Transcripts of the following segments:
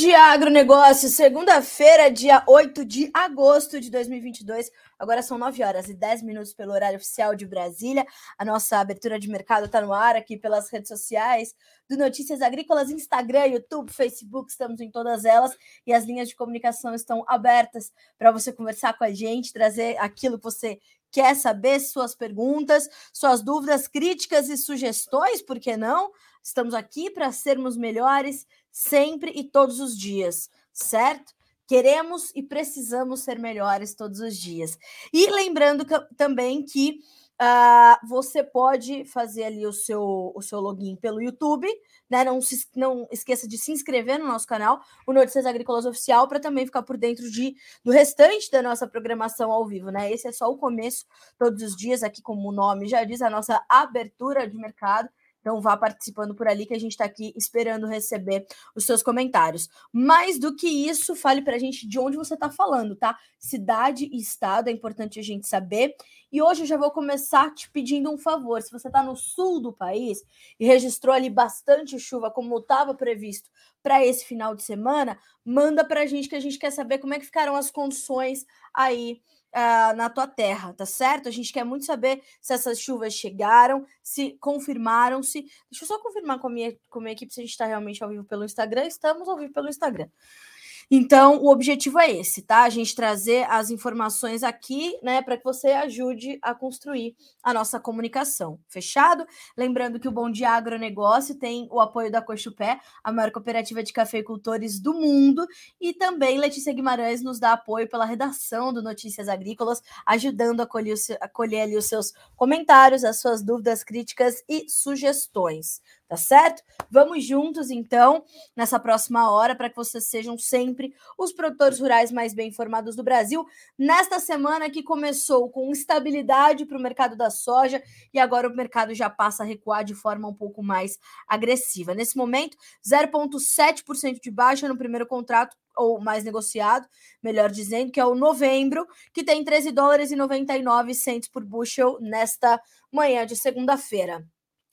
dia, agronegócio. Segunda-feira, dia 8 de agosto de 2022. Agora são 9 horas e 10 minutos pelo horário oficial de Brasília. A nossa abertura de mercado está no ar aqui pelas redes sociais do Notícias Agrícolas, Instagram, YouTube, Facebook, estamos em todas elas e as linhas de comunicação estão abertas para você conversar com a gente, trazer aquilo que você quer saber, suas perguntas, suas dúvidas, críticas e sugestões, por que não? Estamos aqui para sermos melhores sempre e todos os dias, certo? Queremos e precisamos ser melhores todos os dias. E lembrando que, também que uh, você pode fazer ali o seu, o seu login pelo YouTube, né? Não, se, não esqueça de se inscrever no nosso canal, o Notícias Agrícolas Oficial, para também ficar por dentro de, do restante da nossa programação ao vivo, né? Esse é só o começo, todos os dias, aqui, como o nome já diz, a nossa abertura de mercado. Então vá participando por ali que a gente está aqui esperando receber os seus comentários. Mais do que isso, fale para a gente de onde você está falando, tá? Cidade e estado é importante a gente saber. E hoje eu já vou começar te pedindo um favor. Se você está no sul do país e registrou ali bastante chuva, como estava previsto para esse final de semana, manda para a gente que a gente quer saber como é que ficaram as condições aí uh, na tua terra, tá certo? A gente quer muito saber se essas chuvas chegaram, se confirmaram-se. Deixa eu só confirmar com a minha, com a minha equipe se a gente está realmente ao vivo pelo Instagram. Estamos ao vivo pelo Instagram. Então, o objetivo é esse, tá? A gente trazer as informações aqui, né, para que você ajude a construir a nossa comunicação. Fechado? Lembrando que o Bom Dia Agronegócio tem o apoio da Cochupé, a maior cooperativa de cafeicultores do mundo, e também Letícia Guimarães nos dá apoio pela redação do Notícias Agrícolas, ajudando a colher, a colher ali os seus comentários, as suas dúvidas, críticas e sugestões tá certo? Vamos juntos, então, nessa próxima hora, para que vocês sejam sempre os produtores rurais mais bem informados do Brasil. Nesta semana que começou com estabilidade para o mercado da soja e agora o mercado já passa a recuar de forma um pouco mais agressiva. Nesse momento, 0,7% de baixa no primeiro contrato ou mais negociado, melhor dizendo, que é o novembro, que tem 13 dólares e 99 centos por bushel nesta manhã de segunda-feira.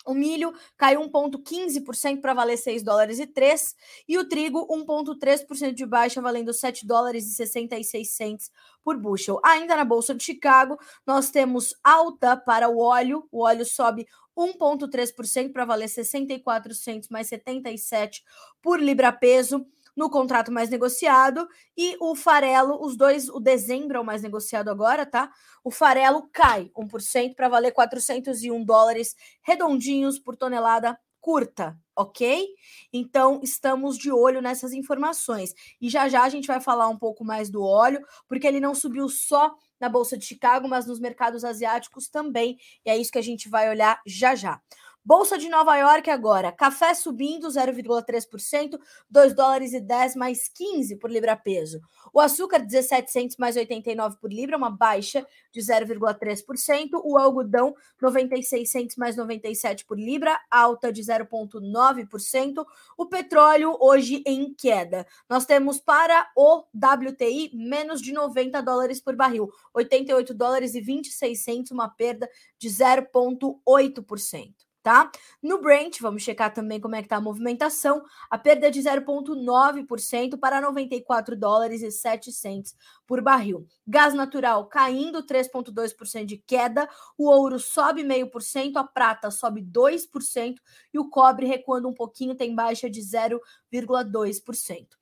O milho caiu 1,15% para valer 6 dólares e 3, e o trigo 1,3% de baixa, valendo 7 dólares e 66 cents por bushel. Ainda na Bolsa de Chicago, nós temos alta para o óleo, o óleo sobe 1,3% para valer 64 centos mais 77 por libra peso no contrato mais negociado e o farelo, os dois, o dezembro é o mais negociado agora, tá? O farelo cai 1% para valer 401 dólares redondinhos por tonelada curta, ok? Então estamos de olho nessas informações. E já já a gente vai falar um pouco mais do óleo, porque ele não subiu só na Bolsa de Chicago, mas nos mercados asiáticos também. E é isso que a gente vai olhar já já. Bolsa de Nova York agora, café subindo 0,3%, 2 dólares e 10 mais 15 por libra peso. O açúcar 17 centos mais 89 por libra, uma baixa de 0,3%. O algodão 96 centos mais 97 por libra, alta de 0,9%. O petróleo hoje em queda. Nós temos para o WTI menos de 90 dólares por barril, 88 dólares e 26 centos, uma perda de 0,8% tá? No Brent, vamos checar também como é que tá a movimentação, a perda de 0,9% para 94 dólares e 7 cents por barril. Gás natural caindo 3,2% de queda, o ouro sobe 0,5%, a prata sobe 2% e o cobre recuando um pouquinho, tem baixa de 0,2%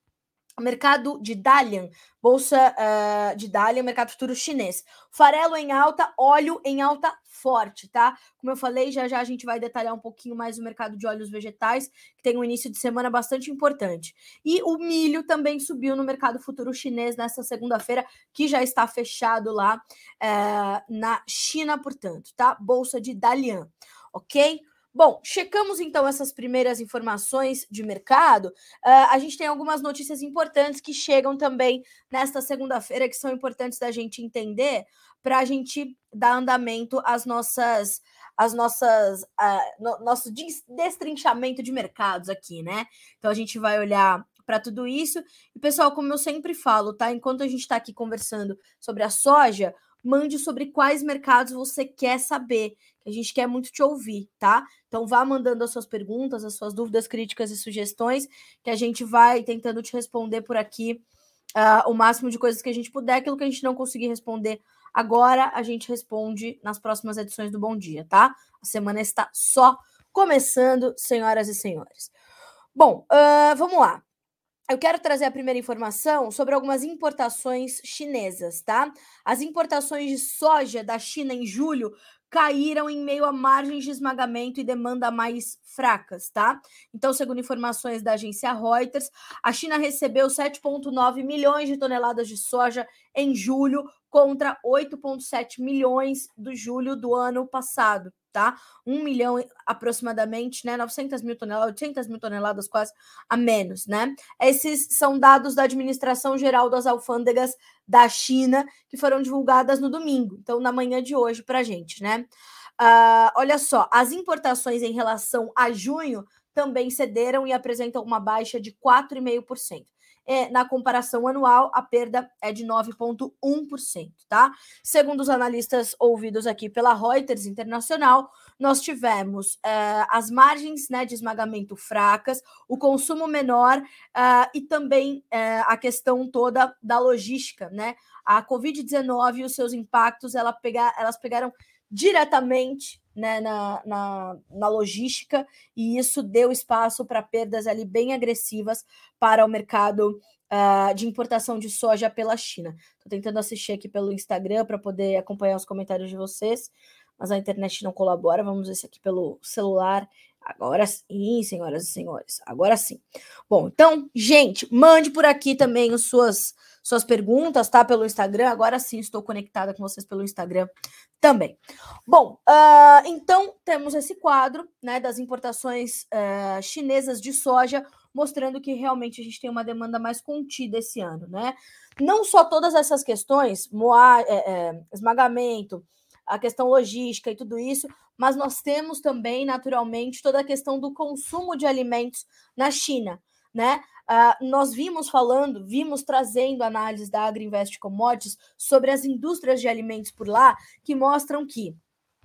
mercado de Dalian, bolsa uh, de Dalian, mercado futuro chinês. Farelo em alta, óleo em alta forte, tá? Como eu falei, já já a gente vai detalhar um pouquinho mais o mercado de óleos vegetais, que tem um início de semana bastante importante. E o milho também subiu no mercado futuro chinês nessa segunda-feira, que já está fechado lá uh, na China, portanto, tá? Bolsa de Dalian, ok? Bom, checamos então essas primeiras informações de mercado. Uh, a gente tem algumas notícias importantes que chegam também nesta segunda-feira, que são importantes da gente entender para a gente dar andamento às nossas, às nossas, uh, no, nosso destrinchamento de mercados aqui, né? Então a gente vai olhar para tudo isso. E pessoal, como eu sempre falo, tá? Enquanto a gente está aqui conversando sobre a soja, mande sobre quais mercados você quer saber, a gente quer muito te ouvir, tá? Então vá mandando as suas perguntas, as suas dúvidas, críticas e sugestões, que a gente vai tentando te responder por aqui uh, o máximo de coisas que a gente puder. Aquilo que a gente não conseguir responder agora, a gente responde nas próximas edições do Bom Dia, tá? A semana está só começando, senhoras e senhores. Bom, uh, vamos lá. Eu quero trazer a primeira informação sobre algumas importações chinesas, tá? As importações de soja da China em julho caíram em meio a margens de esmagamento e demanda mais fracas, tá? Então, segundo informações da agência Reuters, a China recebeu 7,9 milhões de toneladas de soja em julho contra 8,7 milhões do julho do ano passado, tá? Um milhão aproximadamente, né? 900 mil toneladas, 800 mil toneladas quase a menos, né? Esses são dados da Administração Geral das Alfândegas da China que foram divulgadas no domingo, então na manhã de hoje para gente, né? Uh, olha só, as importações em relação a junho também cederam e apresentam uma baixa de 4,5% é, na comparação anual, a perda é de 9,1%, tá? Segundo os analistas ouvidos aqui pela Reuters Internacional, nós tivemos é, as margens né, de esmagamento fracas, o consumo menor é, e também é, a questão toda da logística, né? A Covid-19 e os seus impactos, ela pega, elas pegaram diretamente né, na, na, na, logística, e isso deu espaço para perdas ali bem agressivas para o mercado uh, de importação de soja pela China. Estou tentando assistir aqui pelo Instagram para poder acompanhar os comentários de vocês, mas a internet não colabora. Vamos ver se aqui pelo celular. Agora sim, senhoras e senhores, agora sim. Bom, então, gente, mande por aqui também as suas suas perguntas, tá? Pelo Instagram. Agora sim estou conectada com vocês pelo Instagram também. Bom, uh, então temos esse quadro né, das importações uh, chinesas de soja, mostrando que realmente a gente tem uma demanda mais contida esse ano, né? Não só todas essas questões, moa, é, é, esmagamento, a questão logística e tudo isso, mas nós temos também, naturalmente, toda a questão do consumo de alimentos na China, né? Uh, nós vimos falando, vimos trazendo análises da Agriinvest Commodities sobre as indústrias de alimentos por lá, que mostram que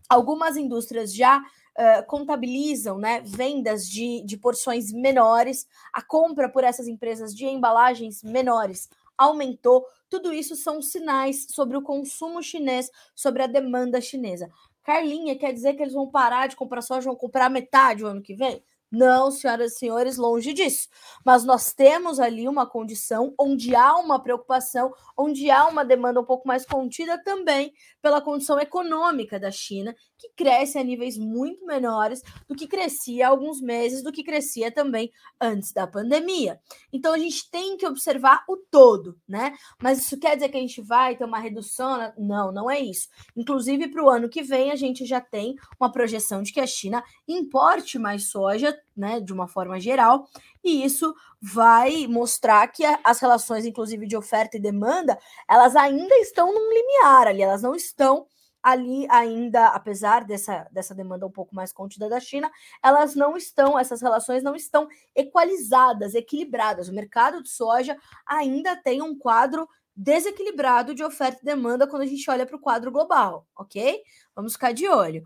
algumas indústrias já uh, contabilizam né, vendas de, de porções menores, a compra por essas empresas de embalagens menores aumentou. Tudo isso são sinais sobre o consumo chinês, sobre a demanda chinesa. Carlinha, quer dizer que eles vão parar de comprar soja, vão comprar metade o ano que vem? Não, senhoras e senhores, longe disso. Mas nós temos ali uma condição onde há uma preocupação, onde há uma demanda um pouco mais contida também pela condição econômica da China, que cresce a níveis muito menores do que crescia há alguns meses, do que crescia também antes da pandemia. Então a gente tem que observar o todo, né? Mas isso quer dizer que a gente vai ter uma redução? Não, não é isso. Inclusive, para o ano que vem, a gente já tem uma projeção de que a China importe mais soja né, de uma forma geral, e isso vai mostrar que as relações, inclusive de oferta e demanda, elas ainda estão num limiar ali, elas não estão ali ainda, apesar dessa, dessa demanda um pouco mais contida da China, elas não estão, essas relações não estão equalizadas, equilibradas. O mercado de soja ainda tem um quadro desequilibrado de oferta e demanda quando a gente olha para o quadro global, ok? Vamos ficar de olho.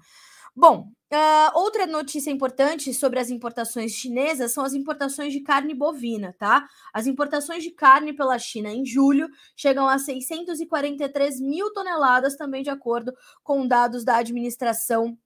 Bom, uh, outra notícia importante sobre as importações chinesas são as importações de carne bovina, tá? As importações de carne pela China em julho chegam a 643 mil toneladas, também de acordo com dados da administração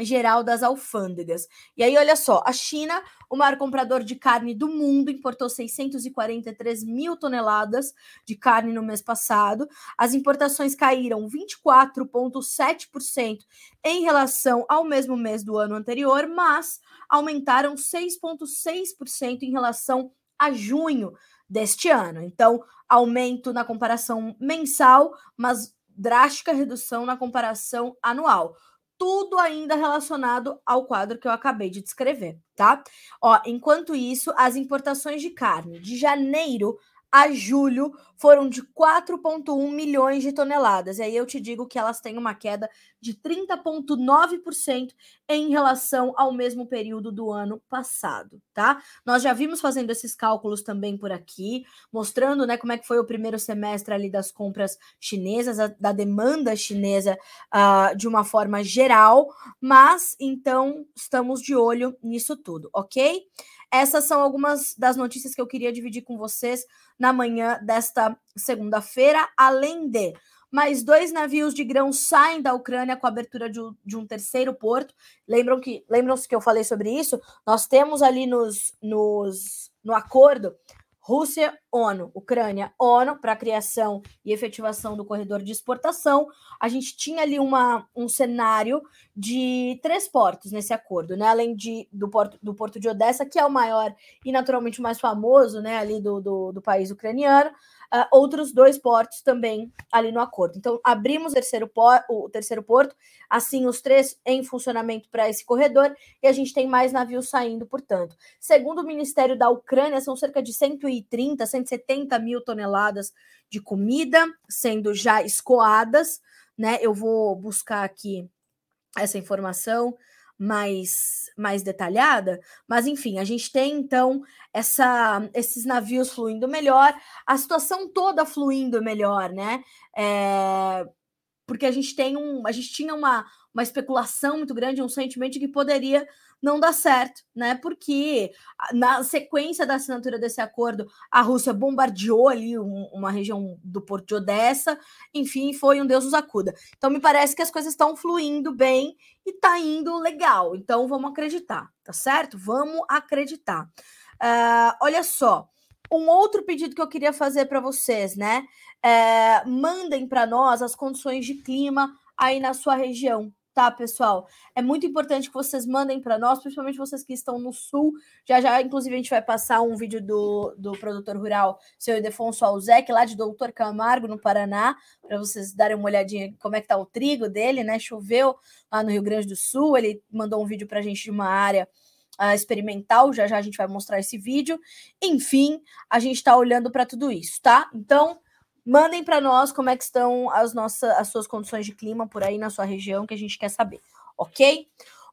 geral das alfândegas. E aí, olha só, a China, o maior comprador de carne do mundo, importou 643 mil toneladas de carne no mês passado. As importações caíram 24,7% em relação ao mesmo mês do ano anterior, mas aumentaram 6,6% em relação a junho deste ano. Então, aumento na comparação mensal, mas drástica redução na comparação anual tudo ainda relacionado ao quadro que eu acabei de descrever, tá? Ó, enquanto isso, as importações de carne de janeiro a julho foram de 4,1 milhões de toneladas. E aí eu te digo que elas têm uma queda de 30,9% em relação ao mesmo período do ano passado, tá? Nós já vimos fazendo esses cálculos também por aqui, mostrando, né, como é que foi o primeiro semestre ali das compras chinesas, a, da demanda chinesa uh, de uma forma geral, mas então estamos de olho nisso tudo, ok? Essas são algumas das notícias que eu queria dividir com vocês na manhã desta segunda-feira, além de mais dois navios de grão saem da Ucrânia com a abertura de um, de um terceiro porto. Lembram que lembram-se que eu falei sobre isso? Nós temos ali nos, nos no acordo Rússia, ONU, Ucrânia, ONU, para a criação e efetivação do corredor de exportação. A gente tinha ali uma, um cenário de três portos nesse acordo, né? Além de, do, porto, do porto de Odessa, que é o maior e naturalmente mais famoso, né? Ali do, do, do país ucraniano uh, outros dois portos também ali no acordo. Então, abrimos o terceiro, por, o terceiro porto, assim, os três em funcionamento para esse corredor, e a gente tem mais navios saindo, portanto. Segundo o Ministério da Ucrânia, são cerca de 130, 170 mil toneladas de comida sendo já escoadas, né? Eu vou buscar aqui essa informação mais, mais detalhada, mas enfim, a gente tem então essa, esses navios fluindo melhor, a situação toda fluindo melhor, né? É, porque a gente tem um, a gente tinha uma, uma especulação muito grande, um sentimento de que poderia não dá certo, né? Porque na sequência da assinatura desse acordo, a Rússia bombardeou ali um, uma região do Porto de Odessa, enfim, foi um Deus nos acuda. Então me parece que as coisas estão fluindo bem e tá indo legal. Então vamos acreditar, tá certo? Vamos acreditar. Uh, olha só, um outro pedido que eu queria fazer para vocês, né? É, mandem para nós as condições de clima aí na sua região, tá, pessoal? É muito importante que vocês mandem para nós, principalmente vocês que estão no sul. Já já, inclusive, a gente vai passar um vídeo do, do produtor rural, seu Idefonso Alzec, lá de Doutor Camargo, no Paraná, para vocês darem uma olhadinha como é que tá o trigo dele, né? Choveu lá no Rio Grande do Sul, ele mandou um vídeo para a gente de uma área uh, experimental, já já a gente vai mostrar esse vídeo. Enfim, a gente está olhando para tudo isso, tá? Então, Mandem para nós como é que estão as nossas as suas condições de clima por aí na sua região que a gente quer saber, ok?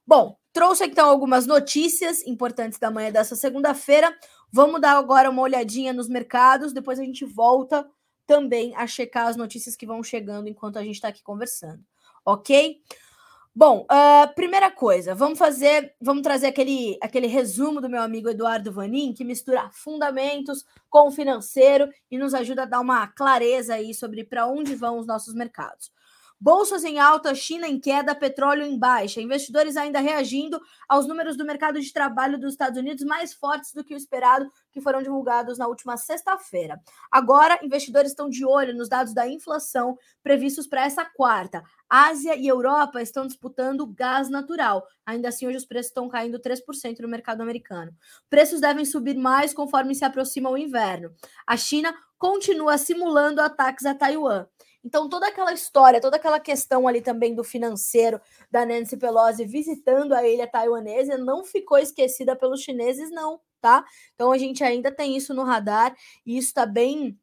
Bom, trouxe então algumas notícias importantes da manhã dessa segunda-feira. Vamos dar agora uma olhadinha nos mercados, depois a gente volta também a checar as notícias que vão chegando enquanto a gente está aqui conversando, ok? Bom, uh, primeira coisa, vamos fazer, vamos trazer aquele, aquele resumo do meu amigo Eduardo Vanin, que mistura fundamentos com o financeiro e nos ajuda a dar uma clareza aí sobre para onde vão os nossos mercados. Bolsas em alta, China em queda, petróleo em baixa. Investidores ainda reagindo aos números do mercado de trabalho dos Estados Unidos mais fortes do que o esperado, que foram divulgados na última sexta-feira. Agora, investidores estão de olho nos dados da inflação previstos para essa quarta. Ásia e Europa estão disputando gás natural. Ainda assim, hoje os preços estão caindo 3% no mercado americano. Preços devem subir mais conforme se aproxima o inverno. A China continua simulando ataques a Taiwan. Então, toda aquela história, toda aquela questão ali também do financeiro da Nancy Pelosi visitando a ilha taiwanesa não ficou esquecida pelos chineses, não, tá? Então, a gente ainda tem isso no radar e isso está bem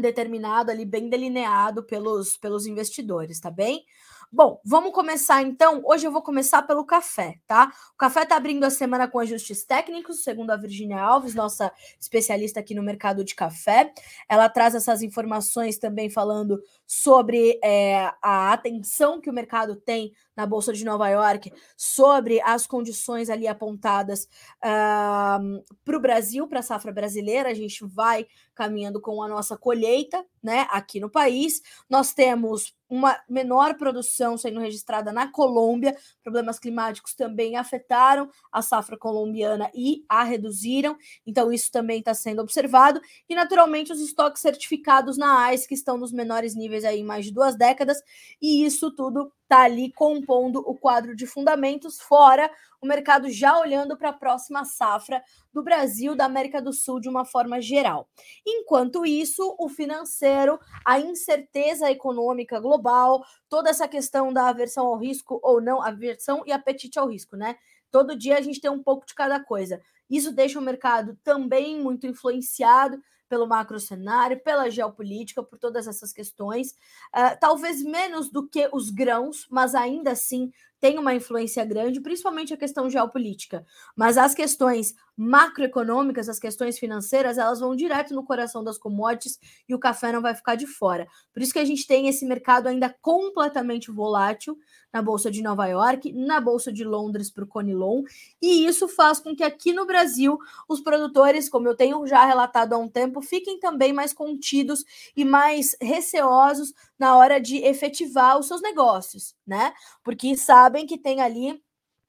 determinado ali, bem delineado pelos, pelos investidores, tá bem? Bom, vamos começar então. Hoje eu vou começar pelo café, tá? O café está abrindo a semana com ajustes técnicos, segundo a Virginia Alves, nossa especialista aqui no mercado de café. Ela traz essas informações também falando sobre é, a atenção que o mercado tem na Bolsa de Nova York sobre as condições ali apontadas uh, para o Brasil, para a safra brasileira. A gente vai caminhando com a nossa colheita, né, aqui no país. Nós temos uma menor produção sendo registrada na Colômbia. Problemas climáticos também afetaram a safra colombiana e a reduziram. Então, isso também está sendo observado. E, naturalmente, os estoques certificados na AIS, que estão nos menores níveis aí em mais de duas décadas. E isso tudo está ali compondo o quadro de fundamentos, fora o mercado já olhando para a próxima safra do Brasil, da América do Sul, de uma forma geral. Enquanto isso, o financeiro, a incerteza econômica global, toda essa questão da aversão ao risco ou não, aversão e apetite ao risco, né? Todo dia a gente tem um pouco de cada coisa. Isso deixa o mercado também muito influenciado pelo macro cenário, pela geopolítica, por todas essas questões. Uh, talvez menos do que os grãos, mas ainda assim tem uma influência grande, principalmente a questão geopolítica. Mas as questões macroeconômicas, as questões financeiras, elas vão direto no coração das commodities e o café não vai ficar de fora. Por isso que a gente tem esse mercado ainda completamente volátil na Bolsa de Nova York, na Bolsa de Londres para o Conilon, e isso faz com que aqui no Brasil os produtores, como eu tenho já relatado há um tempo, fiquem também mais contidos e mais receosos na hora de efetivar os seus negócios, né? Porque sabem que tem ali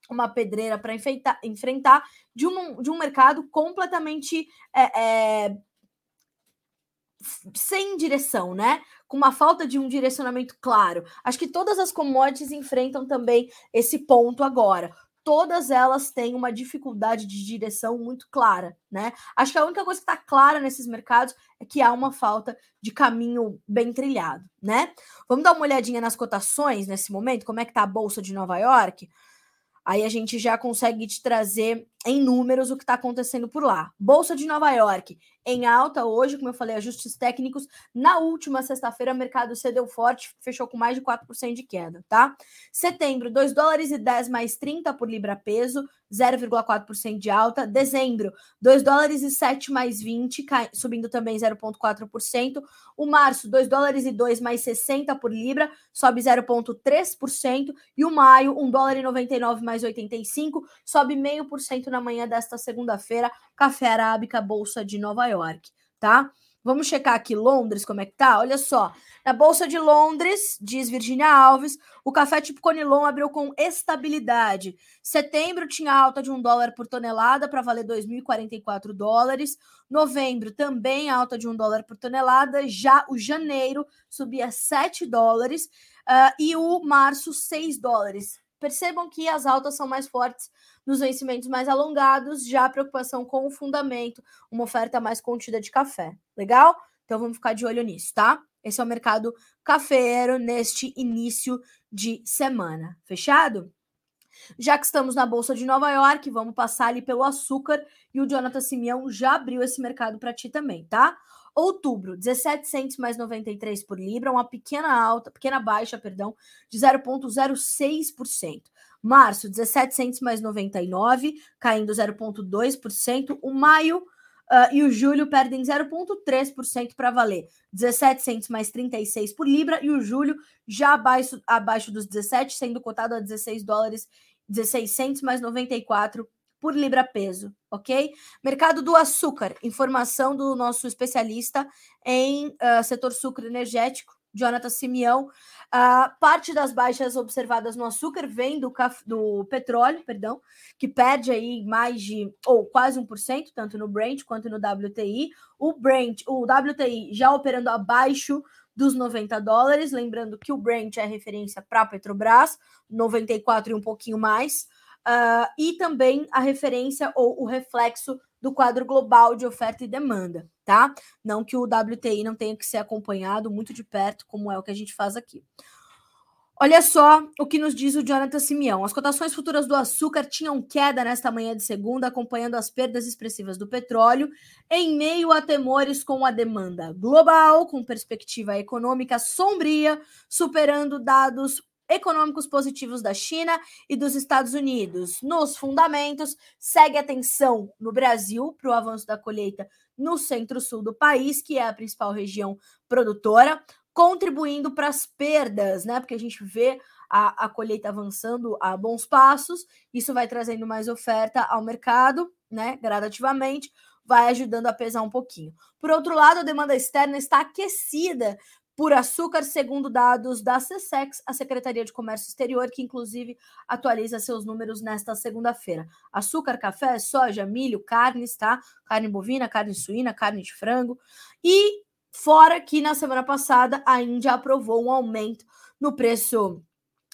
uma pedreira para enfrentar de um, de um mercado completamente é, é, sem direção, né? Com uma falta de um direcionamento claro. Acho que todas as commodities enfrentam também esse ponto agora. Todas elas têm uma dificuldade de direção muito clara, né? Acho que a única coisa que está clara nesses mercados é que há uma falta de caminho bem trilhado, né? Vamos dar uma olhadinha nas cotações nesse momento, como é que tá a bolsa de Nova York? Aí a gente já consegue te trazer em números o que está acontecendo por lá. Bolsa de Nova York em alta hoje, como eu falei, ajustes técnicos. Na última sexta-feira, o mercado cedeu forte, fechou com mais de 4% de queda, tá? Setembro, 2 dólares e 10 mais 30 por libra peso, 0,4% de alta. Dezembro, 2 dólares e 7 mais 20, cai, subindo também 0,4%. O março, 2 dólares e 2 mais 60 por libra, sobe 0,3%. E o maio, 1 dólar e 99 mais 85, sobe 0,5% na manhã desta segunda-feira. Café Arábica, Bolsa de Nova York, tá? Vamos checar aqui Londres, como é que tá? Olha só, na Bolsa de Londres, diz Virginia Alves, o café tipo Conilon abriu com estabilidade. Setembro tinha alta de um dólar por tonelada para valer 2.044 dólares. Novembro também alta de um dólar por tonelada. Já o janeiro subia 7 dólares. Uh, e o março, 6 dólares. Percebam que as altas são mais fortes nos vencimentos mais alongados, já a preocupação com o fundamento, uma oferta mais contida de café. Legal? Então vamos ficar de olho nisso, tá? Esse é o mercado cafeiro neste início de semana. Fechado? Já que estamos na Bolsa de Nova York, vamos passar ali pelo açúcar e o Jonathan Simeão já abriu esse mercado para ti também, tá? Outubro, 17 mais 93 por libra, uma pequena alta, pequena baixa, perdão, de 0,06%. Março, 17 mais 99, caindo 0,2%. O maio uh, e o julho perdem 0,3% para valer. 17 mais 36 por libra e o julho já abaixo, abaixo dos 17, sendo cotado a 16 dólares, 16 mais 94 por libra peso, ok? Mercado do açúcar, informação do nosso especialista em uh, setor sucro energético, Jonathan Simeão. Uh, parte das baixas observadas no açúcar vem do, do petróleo, perdão, que perde aí mais de, ou quase 1%, tanto no Brent quanto no WTI. O Brent, o WTI já operando abaixo dos 90 dólares, lembrando que o Brent é referência para Petrobras, 94 e um pouquinho mais. Uh, e também a referência ou o reflexo do quadro global de oferta e demanda, tá? Não que o WTI não tenha que ser acompanhado muito de perto, como é o que a gente faz aqui. Olha só o que nos diz o Jonathan Simeão. As cotações futuras do açúcar tinham queda nesta manhã de segunda, acompanhando as perdas expressivas do petróleo, em meio a temores com a demanda global, com perspectiva econômica sombria, superando dados econômicos positivos da China e dos Estados Unidos. Nos fundamentos, segue atenção no Brasil para o avanço da colheita no centro-sul do país, que é a principal região produtora, contribuindo para as perdas, né? Porque a gente vê a, a colheita avançando a bons passos, isso vai trazendo mais oferta ao mercado, né? Gradativamente, vai ajudando a pesar um pouquinho. Por outro lado, a demanda externa está aquecida por açúcar, segundo dados da SESEX, a Secretaria de Comércio Exterior, que inclusive atualiza seus números nesta segunda-feira. Açúcar, café, soja, milho, carnes, tá? Carne bovina, carne suína, carne de frango. E fora que na semana passada a Índia aprovou um aumento no preço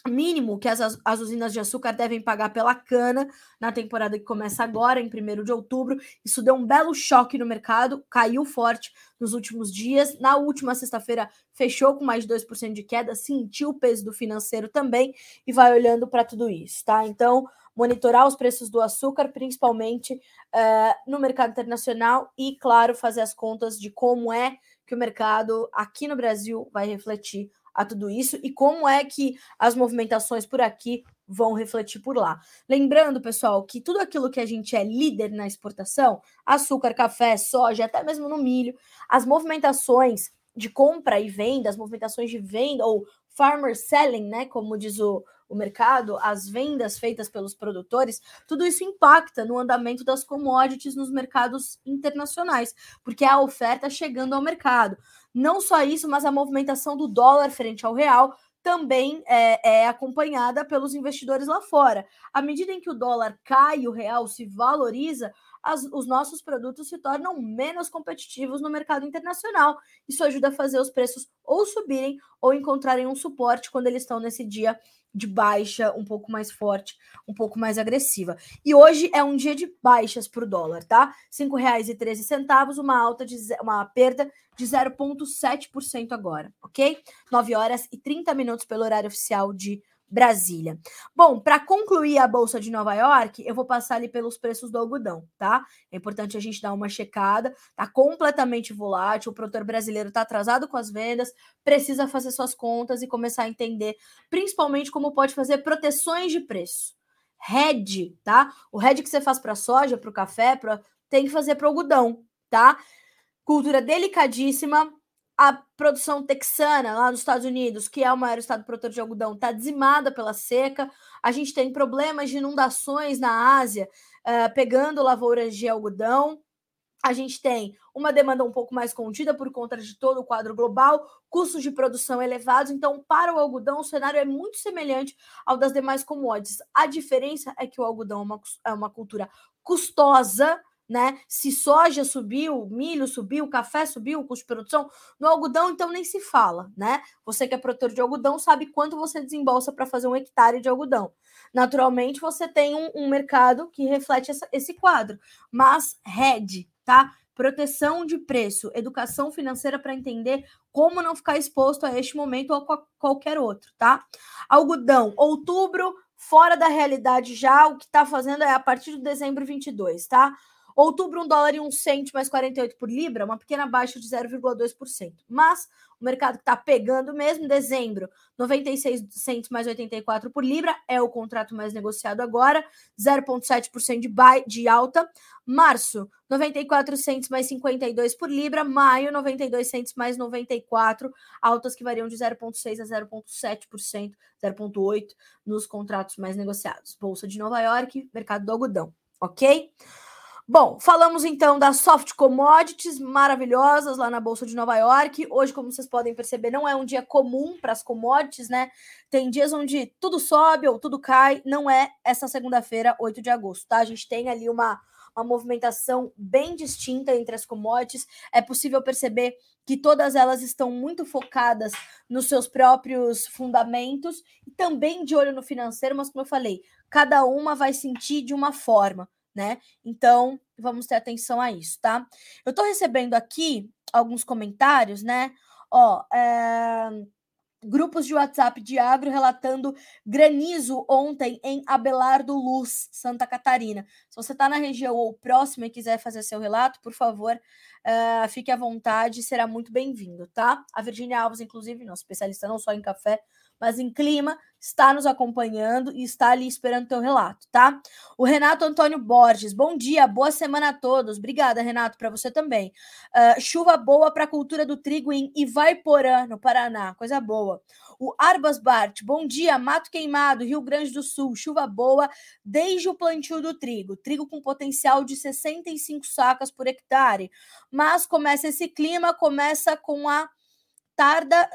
mínimo que as, as usinas de açúcar devem pagar pela cana na temporada que começa agora, em 1 de outubro. Isso deu um belo choque no mercado, caiu forte nos últimos dias. Na última sexta-feira, fechou com mais de 2% de queda, sentiu o peso do financeiro também e vai olhando para tudo isso, tá? Então, monitorar os preços do açúcar, principalmente uh, no mercado internacional, e, claro, fazer as contas de como é que o mercado aqui no Brasil vai refletir a tudo isso e como é que as movimentações por aqui vão refletir por lá. Lembrando, pessoal, que tudo aquilo que a gente é líder na exportação, açúcar, café, soja, até mesmo no milho, as movimentações de compra e venda, as movimentações de venda ou farmer selling, né, como diz o, o mercado, as vendas feitas pelos produtores, tudo isso impacta no andamento das commodities nos mercados internacionais, porque é a oferta chegando ao mercado. Não só isso, mas a movimentação do dólar frente ao real também é, é, acompanhada pelos investidores lá fora. À medida em que o dólar cai e o real se valoriza, as, os nossos produtos se tornam menos competitivos no mercado internacional. Isso ajuda a fazer os preços ou subirem ou encontrarem um suporte quando eles estão nesse dia de baixa um pouco mais forte, um pouco mais agressiva. E hoje é um dia de baixas para o dólar, tá? R$ 5,13, uma alta de uma perda de 0,7% agora, ok? 9 horas e 30 minutos pelo horário oficial de Brasília. Bom, para concluir a Bolsa de Nova York, eu vou passar ali pelos preços do algodão, tá? É importante a gente dar uma checada, tá completamente volátil, o produtor brasileiro tá atrasado com as vendas, precisa fazer suas contas e começar a entender, principalmente como pode fazer proteções de preço. Hedge, tá? O hedge que você faz para soja, para o café, pra... tem que fazer para algodão, tá? Cultura delicadíssima, a produção texana lá nos Estados Unidos, que é o maior estado produtor de algodão, está dizimada pela seca. A gente tem problemas de inundações na Ásia, uh, pegando lavouras de algodão. A gente tem uma demanda um pouco mais contida por conta de todo o quadro global, custos de produção elevados. Então, para o algodão, o cenário é muito semelhante ao das demais commodities. A diferença é que o algodão é uma, é uma cultura custosa, né? Se soja subiu, milho subiu, café subiu, o custo de produção, no algodão então nem se fala, né? Você que é produtor de algodão sabe quanto você desembolsa para fazer um hectare de algodão. Naturalmente você tem um, um mercado que reflete essa, esse quadro, mas RED, tá? Proteção de preço, educação financeira para entender como não ficar exposto a este momento ou a qualquer outro, tá? Algodão, outubro, fora da realidade já, o que está fazendo é a partir de dezembro 22, tá? Outubro, um dólar e um cento mais 48 por libra, uma pequena baixa de 0,2%. Mas o mercado que está pegando mesmo, dezembro, 96 centos mais 84 por libra, é o contrato mais negociado agora, 0,7% de, de alta. Março, 94 centos mais 52 por libra. Maio, 92 centos mais 94, altas que variam de 0,6% a 0,7%, 0,8% nos contratos mais negociados. Bolsa de Nova York, mercado do algodão, ok? Bom, falamos então das soft commodities maravilhosas lá na Bolsa de Nova York. Hoje, como vocês podem perceber, não é um dia comum para as commodities, né? Tem dias onde tudo sobe ou tudo cai. Não é essa segunda-feira, 8 de agosto, tá? A gente tem ali uma, uma movimentação bem distinta entre as commodities. É possível perceber que todas elas estão muito focadas nos seus próprios fundamentos e também de olho no financeiro, mas como eu falei, cada uma vai sentir de uma forma né? Então, vamos ter atenção a isso, tá? Eu estou recebendo aqui alguns comentários, né? Ó, é... grupos de WhatsApp de agro relatando granizo ontem em Abelardo Luz, Santa Catarina. Se você está na região ou próxima e quiser fazer seu relato, por favor, uh, fique à vontade, será muito bem-vindo, tá? A Virginia Alves, inclusive, nossa especialista não só em café, mas em clima, está nos acompanhando e está ali esperando teu relato, tá? O Renato Antônio Borges, bom dia, boa semana a todos. Obrigada, Renato, para você também. Uh, chuva boa para a cultura do trigo em Ivaiporã, no Paraná, coisa boa. O Arbas Bart, bom dia, Mato Queimado, Rio Grande do Sul, chuva boa desde o plantio do trigo. Trigo com potencial de 65 sacas por hectare. Mas começa esse clima, começa com a tarda,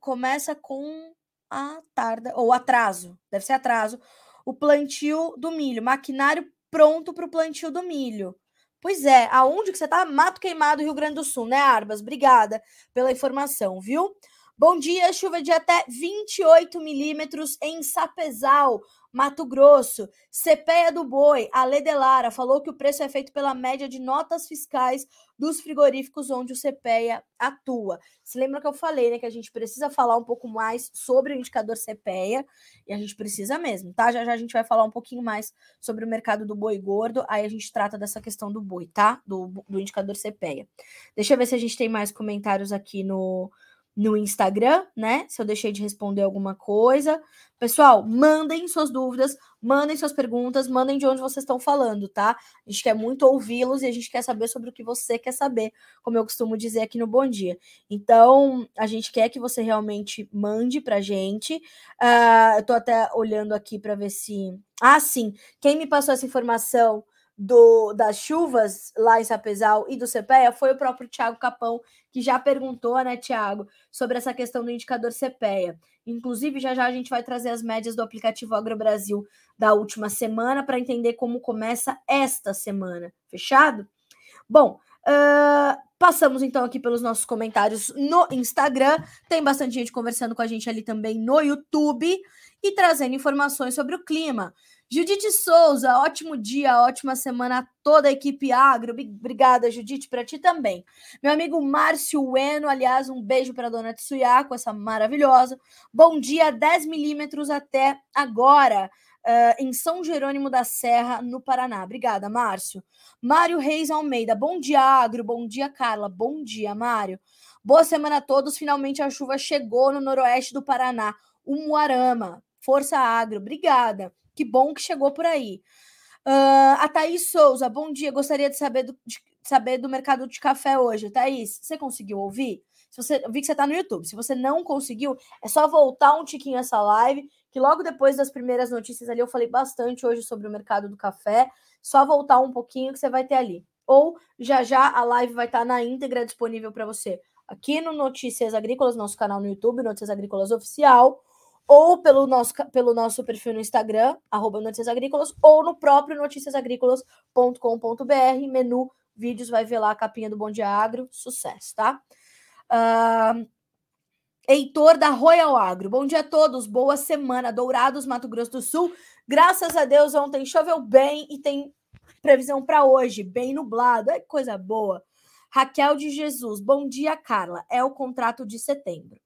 começa com a tarda, ou atraso, deve ser atraso, o plantio do milho, maquinário pronto para o plantio do milho. Pois é, aonde que você está? Mato Queimado, Rio Grande do Sul, né, Arbas? Obrigada pela informação, viu? Bom dia, chuva de até 28 milímetros em Sapezal. Mato Grosso, Cepeia do Boi, a Ledelara falou que o preço é feito pela média de notas fiscais dos frigoríficos onde o Cepeia atua. Se lembra que eu falei, né, que a gente precisa falar um pouco mais sobre o indicador Cepeia, e a gente precisa mesmo, tá? Já já a gente vai falar um pouquinho mais sobre o mercado do boi gordo, aí a gente trata dessa questão do boi, tá? Do, do indicador Cepeia. Deixa eu ver se a gente tem mais comentários aqui no no Instagram, né? Se eu deixei de responder alguma coisa. Pessoal, mandem suas dúvidas, mandem suas perguntas, mandem de onde vocês estão falando, tá? A gente quer muito ouvi-los e a gente quer saber sobre o que você quer saber, como eu costumo dizer aqui no Bom Dia. Então, a gente quer que você realmente mande pra gente. Uh, eu tô até olhando aqui para ver se. Ah, sim. Quem me passou essa informação do, das chuvas lá em Sapezal e do CPEA foi o próprio Tiago Capão, que já perguntou, né, Tiago, sobre essa questão do indicador CPEA. Inclusive, já já a gente vai trazer as médias do aplicativo AgroBrasil da última semana para entender como começa esta semana. Fechado? Bom, uh, passamos então aqui pelos nossos comentários no Instagram. Tem bastante gente conversando com a gente ali também no YouTube e trazendo informações sobre o clima. Judite Souza, ótimo dia, ótima semana a toda a equipe agro. Obrigada, Judite, para ti também. Meu amigo Márcio Ueno, aliás, um beijo para dona Tsuyako, essa maravilhosa. Bom dia, 10 milímetros até agora. Uh, em São Jerônimo da Serra, no Paraná. Obrigada, Márcio. Mário Reis Almeida, bom dia, Agro. Bom dia, Carla. Bom dia, Mário. Boa semana a todos. Finalmente a chuva chegou no noroeste do Paraná, o Muarama. Força Agro. Obrigada. Que bom que chegou por aí. Uh, a Thaís Souza, bom dia. Gostaria de saber do, de saber do mercado de café hoje. Thaís, você conseguiu ouvir? Se você, eu vi que você está no YouTube. Se você não conseguiu, é só voltar um tiquinho essa live, que logo depois das primeiras notícias ali eu falei bastante hoje sobre o mercado do café. Só voltar um pouquinho que você vai ter ali. Ou já já a live vai estar tá na íntegra disponível para você aqui no Notícias Agrícolas, nosso canal no YouTube, Notícias Agrícolas Oficial, ou pelo nosso, pelo nosso perfil no Instagram, arroba Notícias Agrícolas, ou no próprio noticiasagrícolas.com.br, menu vídeos, vai ver lá a capinha do Bom Dia Agro, sucesso, tá? Uh, Heitor da Royal Agro, bom dia a todos, boa semana, Dourados, Mato Grosso do Sul, graças a Deus ontem choveu bem e tem previsão para hoje, bem nublado, é coisa boa. Raquel de Jesus, bom dia, Carla, é o contrato de setembro.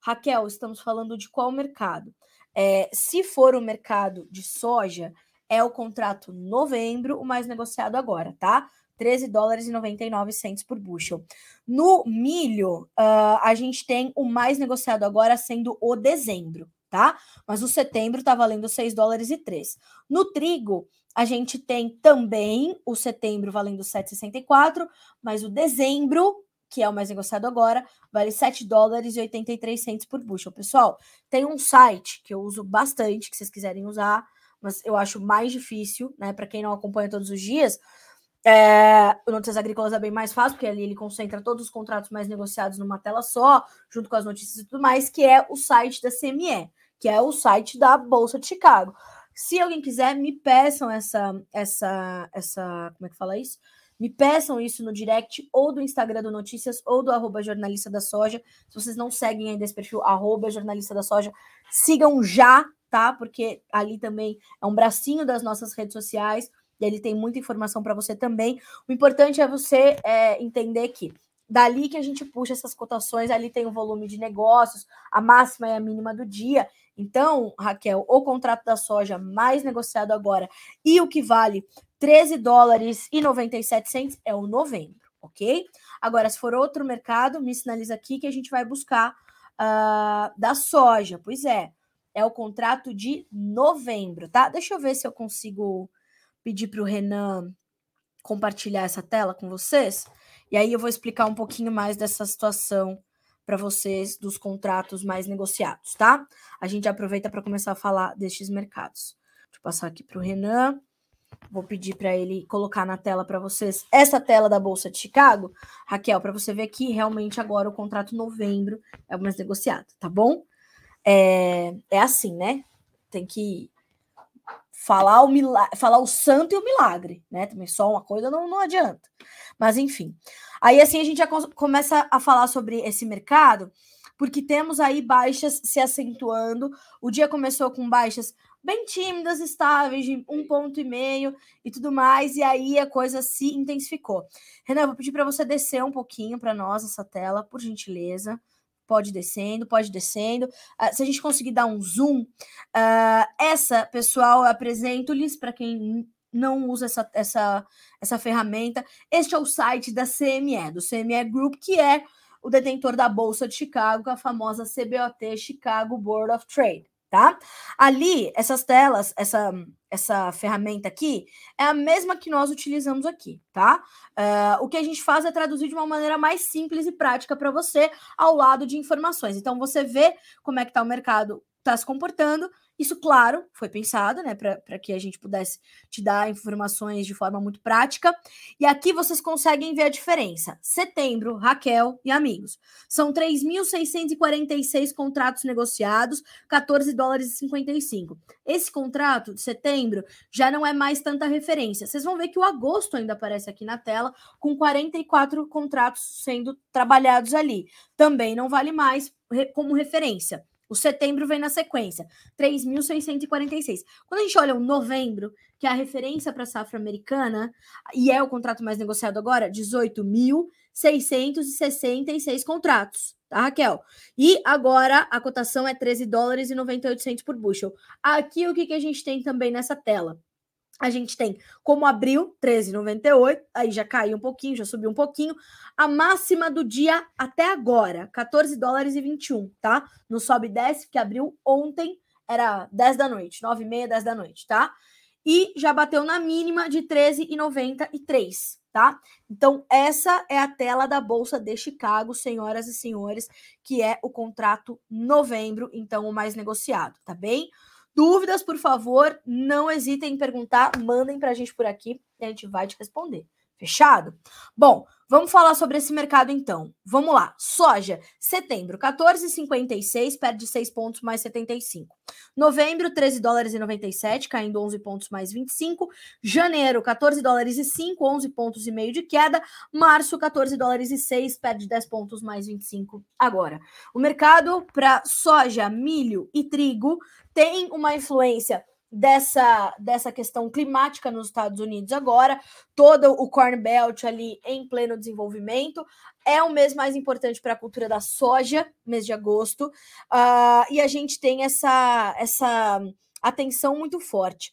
Raquel, estamos falando de qual mercado? É, se for o mercado de soja, é o contrato novembro, o mais negociado agora, tá? 13 dólares e 99 centos por bushel. No milho, uh, a gente tem o mais negociado agora sendo o dezembro, tá? Mas o setembro tá valendo 6 dólares e 3. No trigo, a gente tem também o setembro valendo 7,64, mas o dezembro que é o mais negociado agora, vale 7 dólares e 83 centos por bushel. Pessoal, tem um site que eu uso bastante, que vocês quiserem usar, mas eu acho mais difícil, né, para quem não acompanha todos os dias. É, o Notícias Agrícolas é bem mais fácil, porque ali ele concentra todos os contratos mais negociados numa tela só, junto com as notícias e tudo mais, que é o site da CME, que é o site da Bolsa de Chicago. Se alguém quiser, me peçam essa, essa, essa, como é que fala isso? Me peçam isso no direct ou do Instagram do Notícias ou do arroba jornalista da soja. Se vocês não seguem ainda esse perfil, arroba jornalista da soja, sigam já, tá? Porque ali também é um bracinho das nossas redes sociais e ele tem muita informação para você também. O importante é você é, entender que dali que a gente puxa essas cotações, ali tem o volume de negócios, a máxima e a mínima do dia. Então, Raquel, o contrato da soja mais negociado agora e o que vale 13 dólares e 97 centos é o novembro, ok? Agora, se for outro mercado, me sinaliza aqui que a gente vai buscar uh, da soja. Pois é, é o contrato de novembro, tá? Deixa eu ver se eu consigo pedir para o Renan compartilhar essa tela com vocês. E aí eu vou explicar um pouquinho mais dessa situação para vocês dos contratos mais negociados, tá? A gente aproveita para começar a falar destes mercados. Deixa eu passar aqui para o Renan. Vou pedir para ele colocar na tela para vocês essa tela da Bolsa de Chicago, Raquel, para você ver que realmente agora o contrato novembro é o mais negociado, tá bom? É, é assim, né? Tem que falar o, milagre, falar o santo e o milagre, né? Também só uma coisa não, não adianta. Mas enfim. Aí assim a gente já começa a falar sobre esse mercado. porque temos aí baixas se acentuando. O dia começou com baixas bem tímidas, estáveis, de um ponto e meio e tudo mais, e aí a coisa se intensificou. Renan, vou pedir para você descer um pouquinho para nós essa tela, por gentileza. Pode descendo, pode descendo. Uh, se a gente conseguir dar um zoom, uh, essa, pessoal, eu apresento-lhes para quem não usa essa, essa, essa ferramenta. Este é o site da CME, do CME Group, que é o detentor da Bolsa de Chicago, a famosa CBOT, Chicago Board of Trade tá? Ali, essas telas, essa, essa ferramenta aqui, é a mesma que nós utilizamos aqui, tá? Uh, o que a gente faz é traduzir de uma maneira mais simples e prática para você, ao lado de informações. Então, você vê como é que está o mercado está se comportando isso, claro, foi pensado, né, para que a gente pudesse te dar informações de forma muito prática. E aqui vocês conseguem ver a diferença. Setembro, Raquel e amigos. São 3.646 contratos negociados, 14 dólares e 55. Esse contrato de setembro já não é mais tanta referência. Vocês vão ver que o agosto ainda aparece aqui na tela, com 44 contratos sendo trabalhados ali. Também não vale mais como referência. O setembro vem na sequência, 3.646. Quando a gente olha o novembro, que é a referência para a safra americana, e é o contrato mais negociado agora, 18.666 contratos, tá, Raquel? E agora a cotação é 13 dólares e 98 por bushel. Aqui o que, que a gente tem também nessa tela? A gente tem como abril, 13,98, aí já caiu um pouquinho, já subiu um pouquinho. A máxima do dia até agora, 14 dólares e 21, tá? Não sobe e desce, porque abriu ontem, era 10 da noite, 9 e meia, 10 da noite, tá? E já bateu na mínima de 13,93, tá? Então, essa é a tela da Bolsa de Chicago, senhoras e senhores, que é o contrato novembro, então o mais negociado, tá bem? Dúvidas, por favor, não hesitem em perguntar, mandem para a gente por aqui e a gente vai te responder. Fechado? Bom, vamos falar sobre esse mercado então. Vamos lá. Soja, setembro, 14,56, perde 6 pontos mais 75. Novembro, 13 dólares e 97, caindo 11 pontos mais 25. Janeiro, 14 dólares e 5, 11 pontos e meio de queda. Março, 14 dólares e 6, perde 10 pontos mais 25 agora. O mercado para soja, milho e trigo tem uma influência dessa, dessa questão climática nos Estados Unidos agora, todo o Corn Belt ali em pleno desenvolvimento. É o mês mais importante para a cultura da soja, mês de agosto, uh, e a gente tem essa, essa atenção muito forte.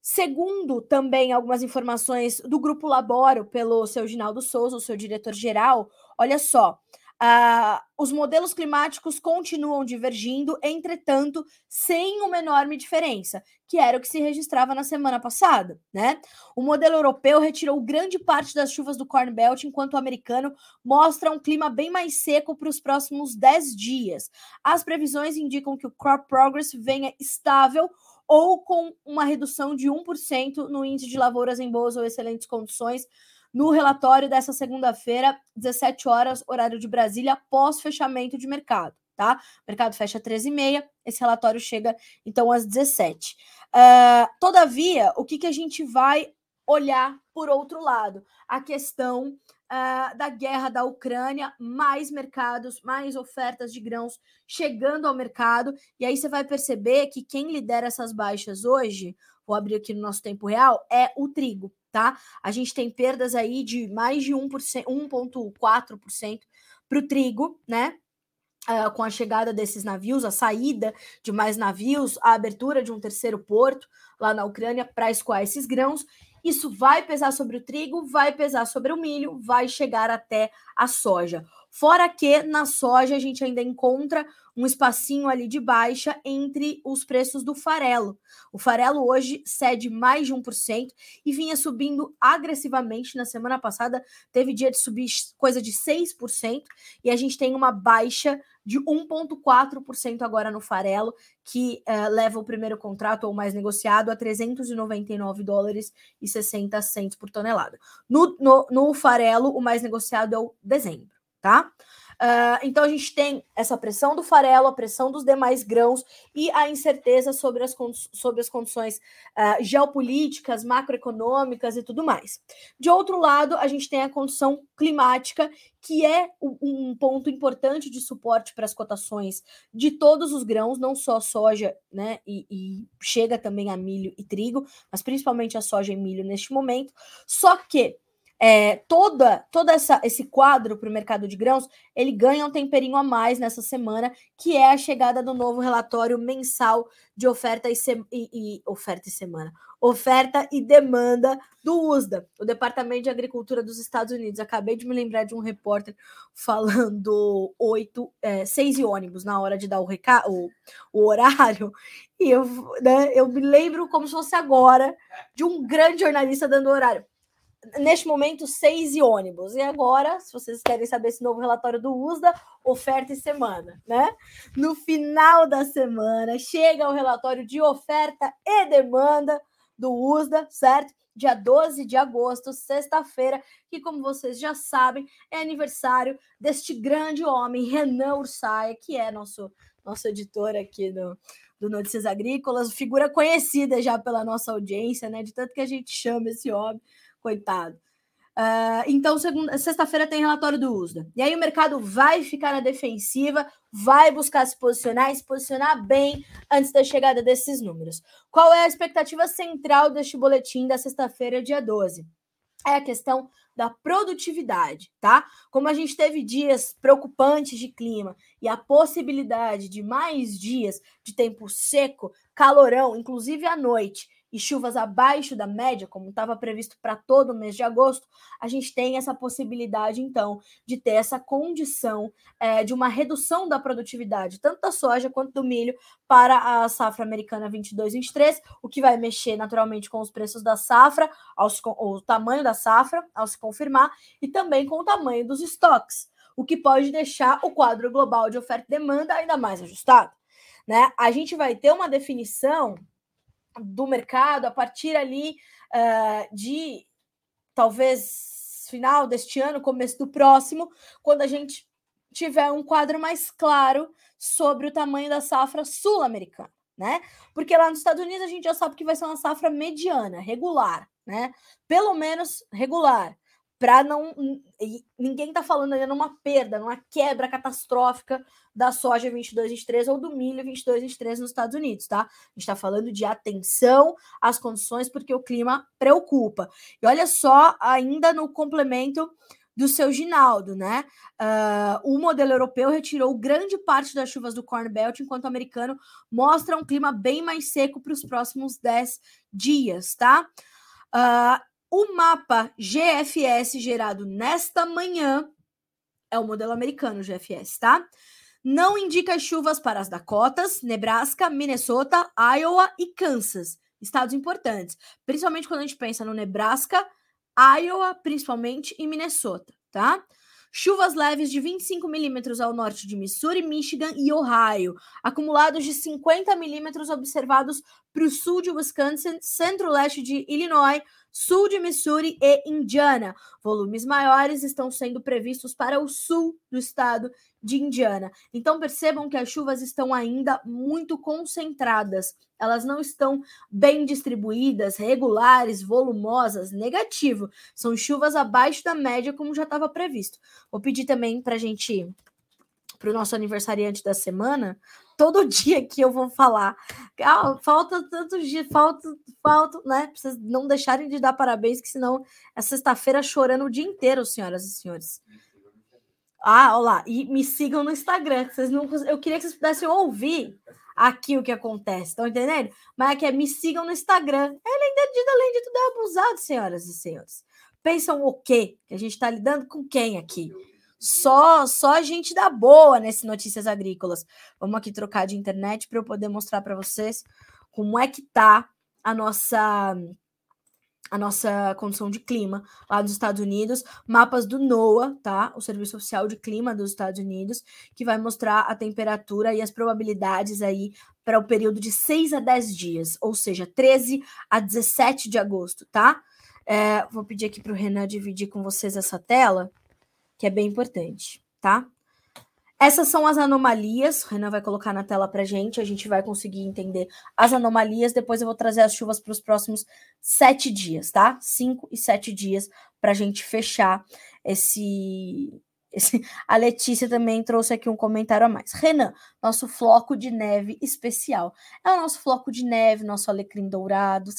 Segundo também algumas informações do Grupo Laboro, pelo seu Ginaldo Souza, o seu diretor-geral, olha só, Uh, os modelos climáticos continuam divergindo, entretanto, sem uma enorme diferença, que era o que se registrava na semana passada, né? O modelo europeu retirou grande parte das chuvas do Corn Belt, enquanto o americano mostra um clima bem mais seco para os próximos 10 dias. As previsões indicam que o crop progress venha estável ou com uma redução de 1% no índice de lavouras em boas ou excelentes condições no relatório dessa segunda-feira, 17 horas, horário de Brasília, pós fechamento de mercado, tá? O mercado fecha às 13h30, esse relatório chega então às 17 uh, Todavia, o que, que a gente vai olhar por outro lado? A questão Uh, da guerra da Ucrânia, mais mercados, mais ofertas de grãos chegando ao mercado, e aí você vai perceber que quem lidera essas baixas hoje, vou abrir aqui no nosso tempo real, é o trigo tá? A gente tem perdas aí de mais de 1,4% para o trigo, né? Uh, com a chegada desses navios, a saída de mais navios, a abertura de um terceiro porto lá na Ucrânia para escoar esses grãos. Isso vai pesar sobre o trigo, vai pesar sobre o milho, vai chegar até a soja. Fora que na soja a gente ainda encontra um espacinho ali de baixa entre os preços do farelo. O farelo hoje cede mais de 1% e vinha subindo agressivamente. Na semana passada teve dia de subir coisa de 6% e a gente tem uma baixa de 1,4% agora no farelo, que uh, leva o primeiro contrato ou mais negociado a 399 dólares e 60 centos por tonelada. No, no, no farelo, o mais negociado é o dezembro tá? Uh, então a gente tem essa pressão do farelo, a pressão dos demais grãos e a incerteza sobre as, sobre as condições uh, geopolíticas, macroeconômicas e tudo mais. De outro lado, a gente tem a condição climática, que é um ponto importante de suporte para as cotações de todos os grãos, não só soja, né? E, e chega também a milho e trigo, mas principalmente a soja e milho neste momento. Só que é, toda toda essa, esse quadro para o mercado de grãos, ele ganha um temperinho a mais nessa semana, que é a chegada do novo relatório mensal de oferta e, se, e, e oferta e semana, oferta e demanda do USDA, o Departamento de Agricultura dos Estados Unidos. Acabei de me lembrar de um repórter falando oito, é, seis e ônibus na hora de dar o, reca o, o horário, e eu, né, eu me lembro como se fosse agora de um grande jornalista dando horário neste momento, seis e ônibus. E agora, se vocês querem saber esse novo relatório do USDA, oferta e semana, né? No final da semana, chega o relatório de oferta e demanda do USDA, certo? Dia 12 de agosto, sexta-feira, que, como vocês já sabem, é aniversário deste grande homem, Renan Ursaia, que é nosso, nosso editor aqui do, do Notícias Agrícolas, figura conhecida já pela nossa audiência, né? De tanto que a gente chama esse homem coitado. Uh, então, sexta-feira tem relatório do USDA. E aí o mercado vai ficar na defensiva, vai buscar se posicionar e se posicionar bem antes da chegada desses números. Qual é a expectativa central deste boletim da sexta-feira, dia 12? É a questão da produtividade, tá? Como a gente teve dias preocupantes de clima e a possibilidade de mais dias de tempo seco, calorão, inclusive à noite, e chuvas abaixo da média, como estava previsto para todo o mês de agosto, a gente tem essa possibilidade, então, de ter essa condição é, de uma redução da produtividade, tanto da soja quanto do milho, para a safra americana 22-23, o que vai mexer naturalmente com os preços da safra, aos, o tamanho da safra, ao se confirmar, e também com o tamanho dos estoques, o que pode deixar o quadro global de oferta e demanda ainda mais ajustado. Né? A gente vai ter uma definição do mercado a partir ali uh, de talvez final deste ano, começo do próximo, quando a gente tiver um quadro mais claro sobre o tamanho da safra sul-americana, né? Porque lá nos Estados Unidos a gente já sabe que vai ser uma safra mediana, regular, né? Pelo menos regular para não. Ninguém está falando ainda numa perda, numa quebra catastrófica da soja 22, 23 ou do milho 22, 23 nos Estados Unidos, tá? A gente está falando de atenção às condições, porque o clima preocupa. E olha só, ainda no complemento do seu Ginaldo, né? Uh, o modelo europeu retirou grande parte das chuvas do Corn Belt, enquanto o americano mostra um clima bem mais seco para os próximos 10 dias, tá? Uh, o mapa GFS gerado nesta manhã é o modelo americano GFS, tá? Não indica chuvas para as Dakotas, Nebraska, Minnesota, Iowa e Kansas, estados importantes, principalmente quando a gente pensa no Nebraska, Iowa, principalmente e Minnesota, tá? Chuvas leves de 25 milímetros ao norte de Missouri, Michigan e Ohio. Acumulados de 50 milímetros observados para o sul de Wisconsin, centro-leste de Illinois, sul de Missouri e Indiana. Volumes maiores estão sendo previstos para o sul do estado de Indiana. Então percebam que as chuvas estão ainda muito concentradas. Elas não estão bem distribuídas, regulares, volumosas, negativo. São chuvas abaixo da média, como já estava previsto. Vou pedir também para a gente para o nosso aniversariante da semana, todo dia que eu vou falar. Ah, falta tantos dias, falta, falta, né? Pra vocês não deixarem de dar parabéns, que senão é sexta-feira chorando o dia inteiro, senhoras e senhores. Ah, olha lá, e me sigam no Instagram, que vocês não, eu queria que vocês pudessem ouvir aqui o que acontece, estão entendendo? Mas é que é me sigam no Instagram. Ele ainda, além de tudo, é abusado, senhoras e senhores. Pensam o quê? Que a gente está lidando com quem aqui? Só, só gente da boa nesse Notícias Agrícolas. Vamos aqui trocar de internet para eu poder mostrar para vocês como é que tá a nossa a nossa condição de clima lá nos Estados Unidos, mapas do NOAA, tá? O Serviço Oficial de Clima dos Estados Unidos, que vai mostrar a temperatura e as probabilidades aí para o período de 6 a 10 dias, ou seja, 13 a 17 de agosto, tá? É, vou pedir aqui para o Renan dividir com vocês essa tela que é bem importante. tá? Essas são as anomalias. O Renan vai colocar na tela para gente. A gente vai conseguir entender as anomalias. Depois eu vou trazer as chuvas para os próximos sete dias, tá? Cinco e sete dias para a gente fechar esse, esse. A Letícia também trouxe aqui um comentário a mais. Renan, nosso floco de neve especial. É o nosso floco de neve, nosso alecrim dourado.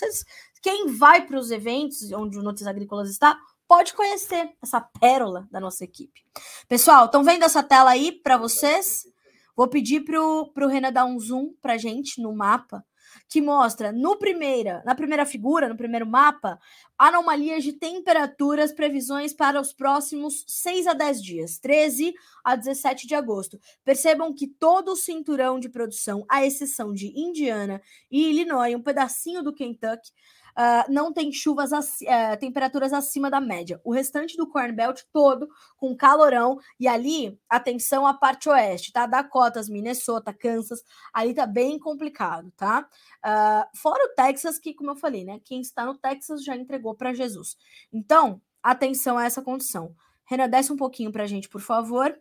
Quem vai para os eventos onde o Notícias Agrícolas está, pode conhecer essa pérola da nossa equipe. Pessoal, estão vendo essa tela aí para vocês? Vou pedir para o Renan dar um zoom para gente no mapa que mostra no primeira, na primeira figura, no primeiro mapa, anomalias de temperaturas, previsões para os próximos 6 a 10 dias, 13 a 17 de agosto. Percebam que todo o cinturão de produção, à exceção de Indiana e Illinois, um pedacinho do Kentucky, uh, não tem chuvas, uh, temperaturas acima da média. O restante do Corn Belt todo com calorão e ali, atenção à parte oeste, tá? Dakotas, Minnesota, Kansas, ali tá bem complicado, tá? Uh, fora o Texas, que, como eu falei, né? Quem está no Texas já entregou para Jesus. Então, atenção a essa condição. Renan, desce um pouquinho para gente, por favor.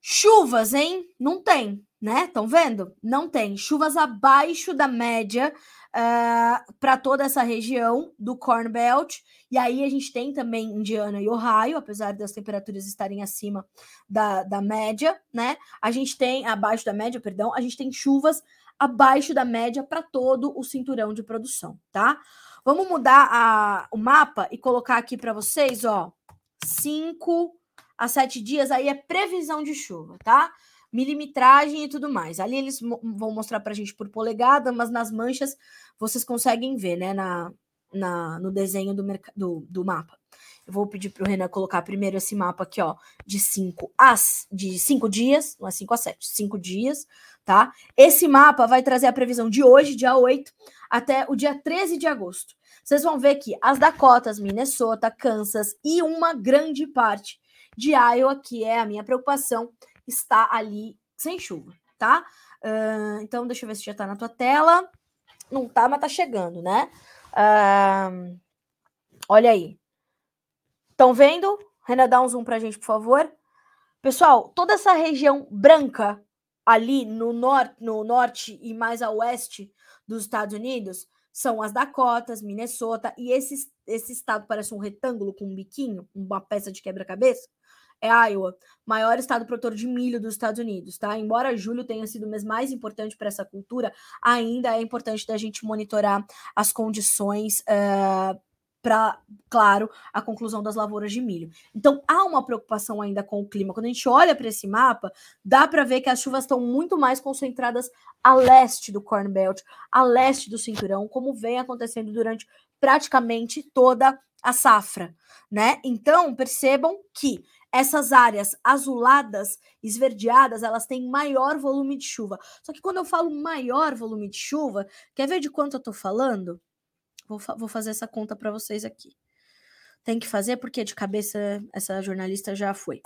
Chuvas, hein? Não tem, né? Estão vendo? Não tem. Chuvas abaixo da média uh, ah, para toda essa região do Corn Belt. E aí a gente tem também Indiana e Ohio, apesar das temperaturas estarem acima da, da média, né? A gente tem, abaixo da média, perdão, a gente tem chuvas abaixo da média para todo o cinturão de produção, tá? Vamos mudar a, o mapa e colocar aqui para vocês, ó, 5 a 7 dias, aí é previsão de chuva, tá? Milimetragem e tudo mais. Ali eles vão mostrar para a gente por polegada, mas nas manchas vocês conseguem ver, né, na, na, no desenho do, do, do mapa. Eu vou pedir para o Renan colocar primeiro esse mapa aqui, ó, de 5 as de 5 dias, não é 5 a 7, 5 dias, tá? Esse mapa vai trazer a previsão de hoje, dia 8, até o dia 13 de agosto. Vocês vão ver que as Dakotas, Minnesota, Kansas e uma grande parte de Iowa, que é a minha preocupação, está ali sem chuva, tá? Uh, então, deixa eu ver se já está na tua tela. Não tá, mas tá chegando, né? Uh, olha aí. Estão vendo? Renan, dá um zoom pra gente, por favor. Pessoal, toda essa região branca ali no, nor no norte e mais a oeste dos Estados Unidos são as Dakotas, Minnesota, e esse, esse estado parece um retângulo com um biquinho, uma peça de quebra-cabeça é Iowa, maior estado produtor de milho dos Estados Unidos, tá? Embora julho tenha sido o mês mais importante para essa cultura, ainda é importante da gente monitorar as condições uh, eh, para, claro, a conclusão das lavouras de milho. Então, há uma preocupação ainda com o clima. Quando a gente olha para esse mapa, dá para ver que as chuvas estão muito mais concentradas a leste do Corn Belt, a leste do cinturão, como vem acontecendo durante praticamente toda a safra, né? Então, percebam que essas áreas azuladas, esverdeadas, elas têm maior volume de chuva. Só que quando eu falo maior volume de chuva, quer ver de quanto eu tô falando? Vou, fa vou fazer essa conta para vocês aqui. Tem que fazer porque de cabeça essa jornalista já foi.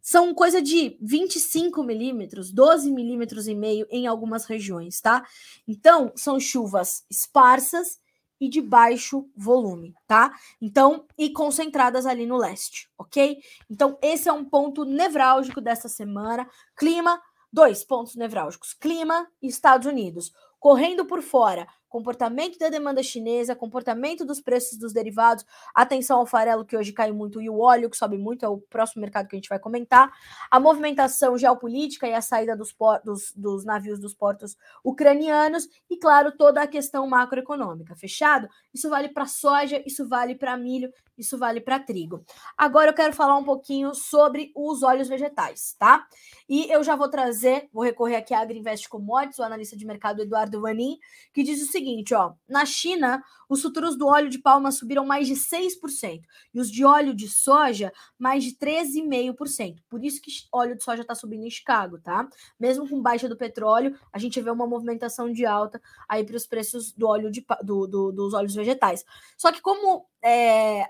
São coisa de 25 milímetros, 12 milímetros e meio em algumas regiões, tá? Então, são chuvas esparsas e de baixo volume, tá? Então, e concentradas ali no leste, ok? Então, esse é um ponto nevrálgico dessa semana. Clima, dois pontos nevrálgicos: clima e Estados Unidos. Correndo por fora, comportamento da demanda chinesa, comportamento dos preços dos derivados, atenção ao farelo que hoje cai muito e o óleo que sobe muito, é o próximo mercado que a gente vai comentar, a movimentação geopolítica e a saída dos, dos, dos navios dos portos ucranianos e, claro, toda a questão macroeconômica. Fechado? Isso vale para soja, isso vale para milho, isso vale para trigo. Agora eu quero falar um pouquinho sobre os óleos vegetais, tá? E eu já vou trazer, vou recorrer aqui à Agriinvest Commodities, o analista de mercado Eduardo Vanin, que diz o seguinte seguinte, ó, na China, os futuros do óleo de palma subiram mais de 6% e os de óleo de soja mais de 13,5%. Por isso que óleo de soja está subindo em Chicago, tá? Mesmo com baixa do petróleo, a gente vê uma movimentação de alta aí para os preços do óleo de, do, do, dos óleos vegetais. Só que como é,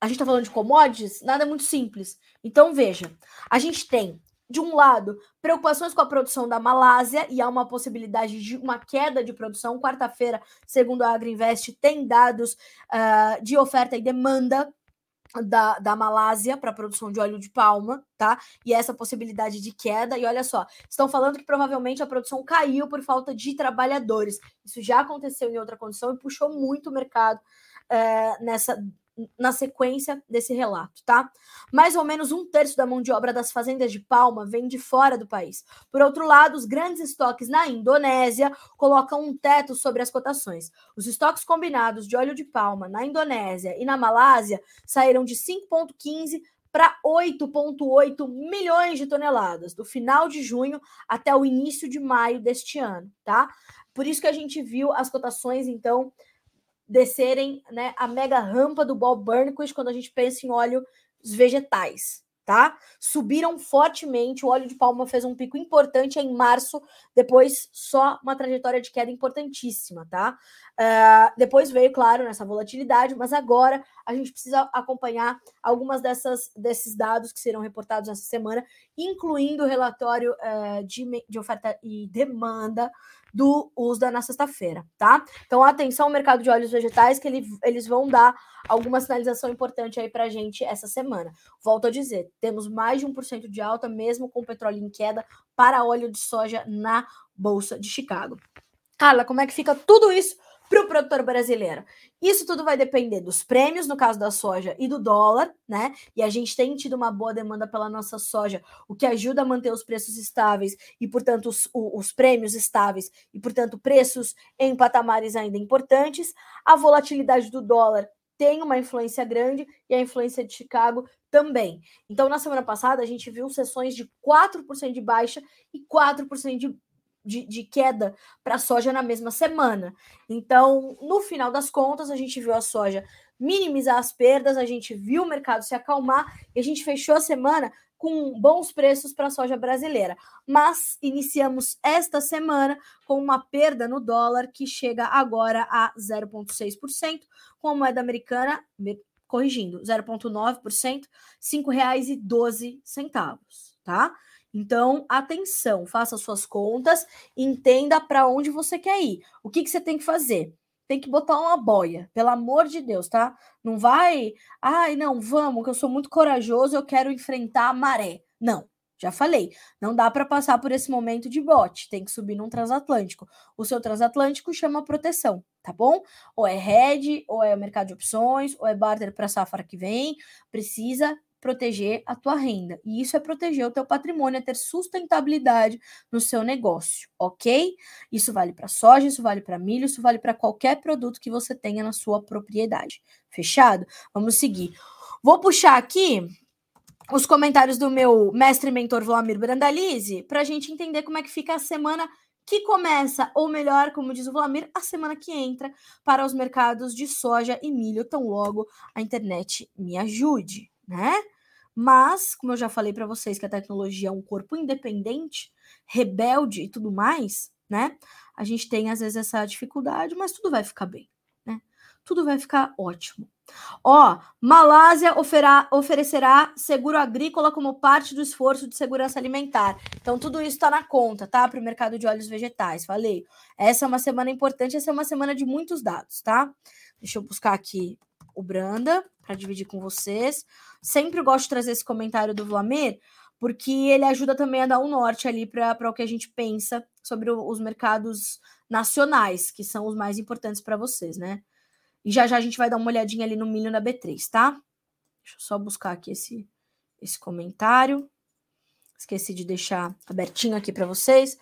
a gente está falando de commodities, nada é muito simples. Então, veja, a gente tem de um lado, preocupações com a produção da Malásia e há uma possibilidade de uma queda de produção. Quarta-feira, segundo a Agriinvest, tem dados uh, de oferta e demanda da, da Malásia para produção de óleo de palma, tá? E essa possibilidade de queda. E olha só, estão falando que provavelmente a produção caiu por falta de trabalhadores. Isso já aconteceu em outra condição e puxou muito o mercado é, nessa na sequência desse relato, tá? Mais ou menos um terço da mão de obra das fazendas de palma vem de fora do país. Por outro lado, os grandes estoques na Indonésia colocam um teto sobre as cotações. Os estoques combinados de óleo de palma na Indonésia e na Malásia saíram de 5,15 para 8,8 milhões de toneladas, do final de junho até o início de maio deste ano, tá? Por isso que a gente viu as cotações, então, descerem né, a mega rampa do Bob Burnquist quando a gente pensa em óleos vegetais, tá? Subiram fortemente, o óleo de palma fez um pico importante em março, depois só uma trajetória de queda importantíssima, tá? Uh, depois veio, claro, nessa volatilidade, mas agora a gente precisa acompanhar algumas dessas desses dados que serão reportados essa semana, incluindo o relatório uh, de, de oferta e demanda do USDA na sexta-feira, tá? Então, atenção ao mercado de óleos vegetais, que ele, eles vão dar alguma sinalização importante aí pra gente essa semana. Volto a dizer, temos mais de 1% de alta, mesmo com o petróleo em queda, para óleo de soja na Bolsa de Chicago. Carla, como é que fica tudo isso para o produtor brasileiro. Isso tudo vai depender dos prêmios, no caso da soja, e do dólar, né? E a gente tem tido uma boa demanda pela nossa soja, o que ajuda a manter os preços estáveis e, portanto, os, os prêmios estáveis e, portanto, preços em patamares ainda importantes. A volatilidade do dólar tem uma influência grande e a influência de Chicago também. Então, na semana passada, a gente viu sessões de 4% de baixa e 4% de de, de queda para a soja na mesma semana. Então, no final das contas, a gente viu a soja minimizar as perdas, a gente viu o mercado se acalmar e a gente fechou a semana com bons preços para a soja brasileira. Mas iniciamos esta semana com uma perda no dólar que chega agora a 0,6%, com a moeda americana corrigindo, 0,9%, R$ 5,12, tá? Então, atenção, faça suas contas, entenda para onde você quer ir. O que, que você tem que fazer? Tem que botar uma boia, pelo amor de Deus, tá? Não vai, ai, não, vamos, que eu sou muito corajoso, eu quero enfrentar a maré. Não, já falei, não dá para passar por esse momento de bote, tem que subir num transatlântico. O seu transatlântico chama proteção, tá bom? Ou é hedge, ou é mercado de opções, ou é barter para safra que vem, precisa proteger a tua renda. E isso é proteger o teu patrimônio, é ter sustentabilidade no seu negócio, ok? Isso vale para soja, isso vale para milho, isso vale para qualquer produto que você tenha na sua propriedade. Fechado? Vamos seguir. Vou puxar aqui os comentários do meu mestre e mentor Vlamir Brandalize para a gente entender como é que fica a semana que começa, ou melhor, como diz o Vlamir, a semana que entra para os mercados de soja e milho, tão logo a internet me ajude, né? Mas, como eu já falei para vocês que a tecnologia é um corpo independente, rebelde e tudo mais, né? A gente tem às vezes essa dificuldade, mas tudo vai ficar bem, né? Tudo vai ficar ótimo. Ó, Malásia oferá, oferecerá seguro agrícola como parte do esforço de segurança alimentar. Então, tudo isso está na conta, tá? Para o mercado de óleos vegetais. Falei. Essa é uma semana importante, essa é uma semana de muitos dados, tá? Deixa eu buscar aqui o Branda para dividir com vocês. Sempre gosto de trazer esse comentário do Vlamir, porque ele ajuda também a dar um norte ali para o que a gente pensa sobre o, os mercados nacionais, que são os mais importantes para vocês, né? E já já a gente vai dar uma olhadinha ali no milho na B3, tá? Deixa eu só buscar aqui esse, esse comentário. Esqueci de deixar abertinho aqui para vocês.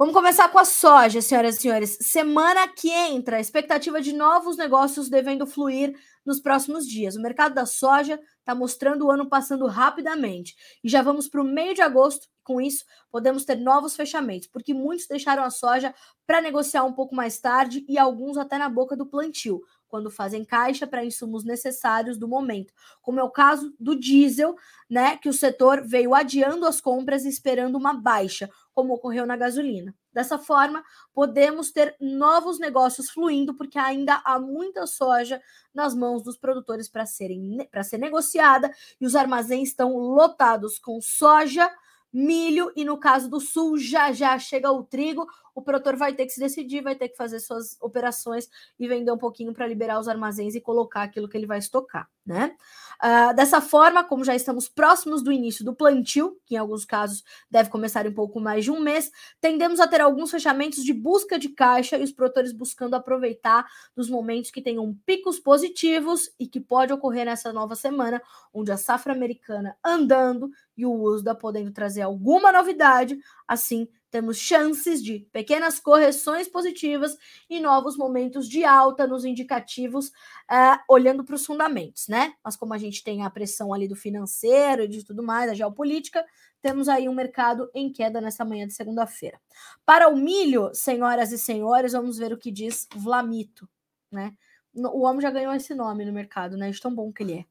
Vamos começar com a soja, senhoras e senhores. Semana que entra, expectativa de novos negócios devendo fluir nos próximos dias. O mercado da soja está mostrando o ano passando rapidamente. E já vamos para o meio de agosto. Com isso, podemos ter novos fechamentos, porque muitos deixaram a soja para negociar um pouco mais tarde e alguns até na boca do plantio quando fazem caixa para insumos necessários do momento, como é o caso do diesel, né, que o setor veio adiando as compras esperando uma baixa, como ocorreu na gasolina. Dessa forma, podemos ter novos negócios fluindo, porque ainda há muita soja nas mãos dos produtores para serem para ser negociada e os armazéns estão lotados com soja milho e no caso do sul já já chega o trigo, o produtor vai ter que se decidir, vai ter que fazer suas operações e vender um pouquinho para liberar os armazéns e colocar aquilo que ele vai estocar, né? Uh, dessa forma, como já estamos próximos do início do plantio, que em alguns casos deve começar em pouco mais de um mês, tendemos a ter alguns fechamentos de busca de caixa e os produtores buscando aproveitar dos momentos que tenham picos positivos e que pode ocorrer nessa nova semana, onde a safra americana andando e o USDA podendo trazer alguma novidade, assim temos chances de pequenas correções positivas e novos momentos de alta nos indicativos, uh, olhando para os fundamentos, né? Mas como a gente tem a pressão ali do financeiro e de tudo mais, a geopolítica, temos aí um mercado em queda nessa manhã de segunda-feira. Para o milho, senhoras e senhores, vamos ver o que diz Vlamito, né? O homem já ganhou esse nome no mercado, né? De tão bom que ele é.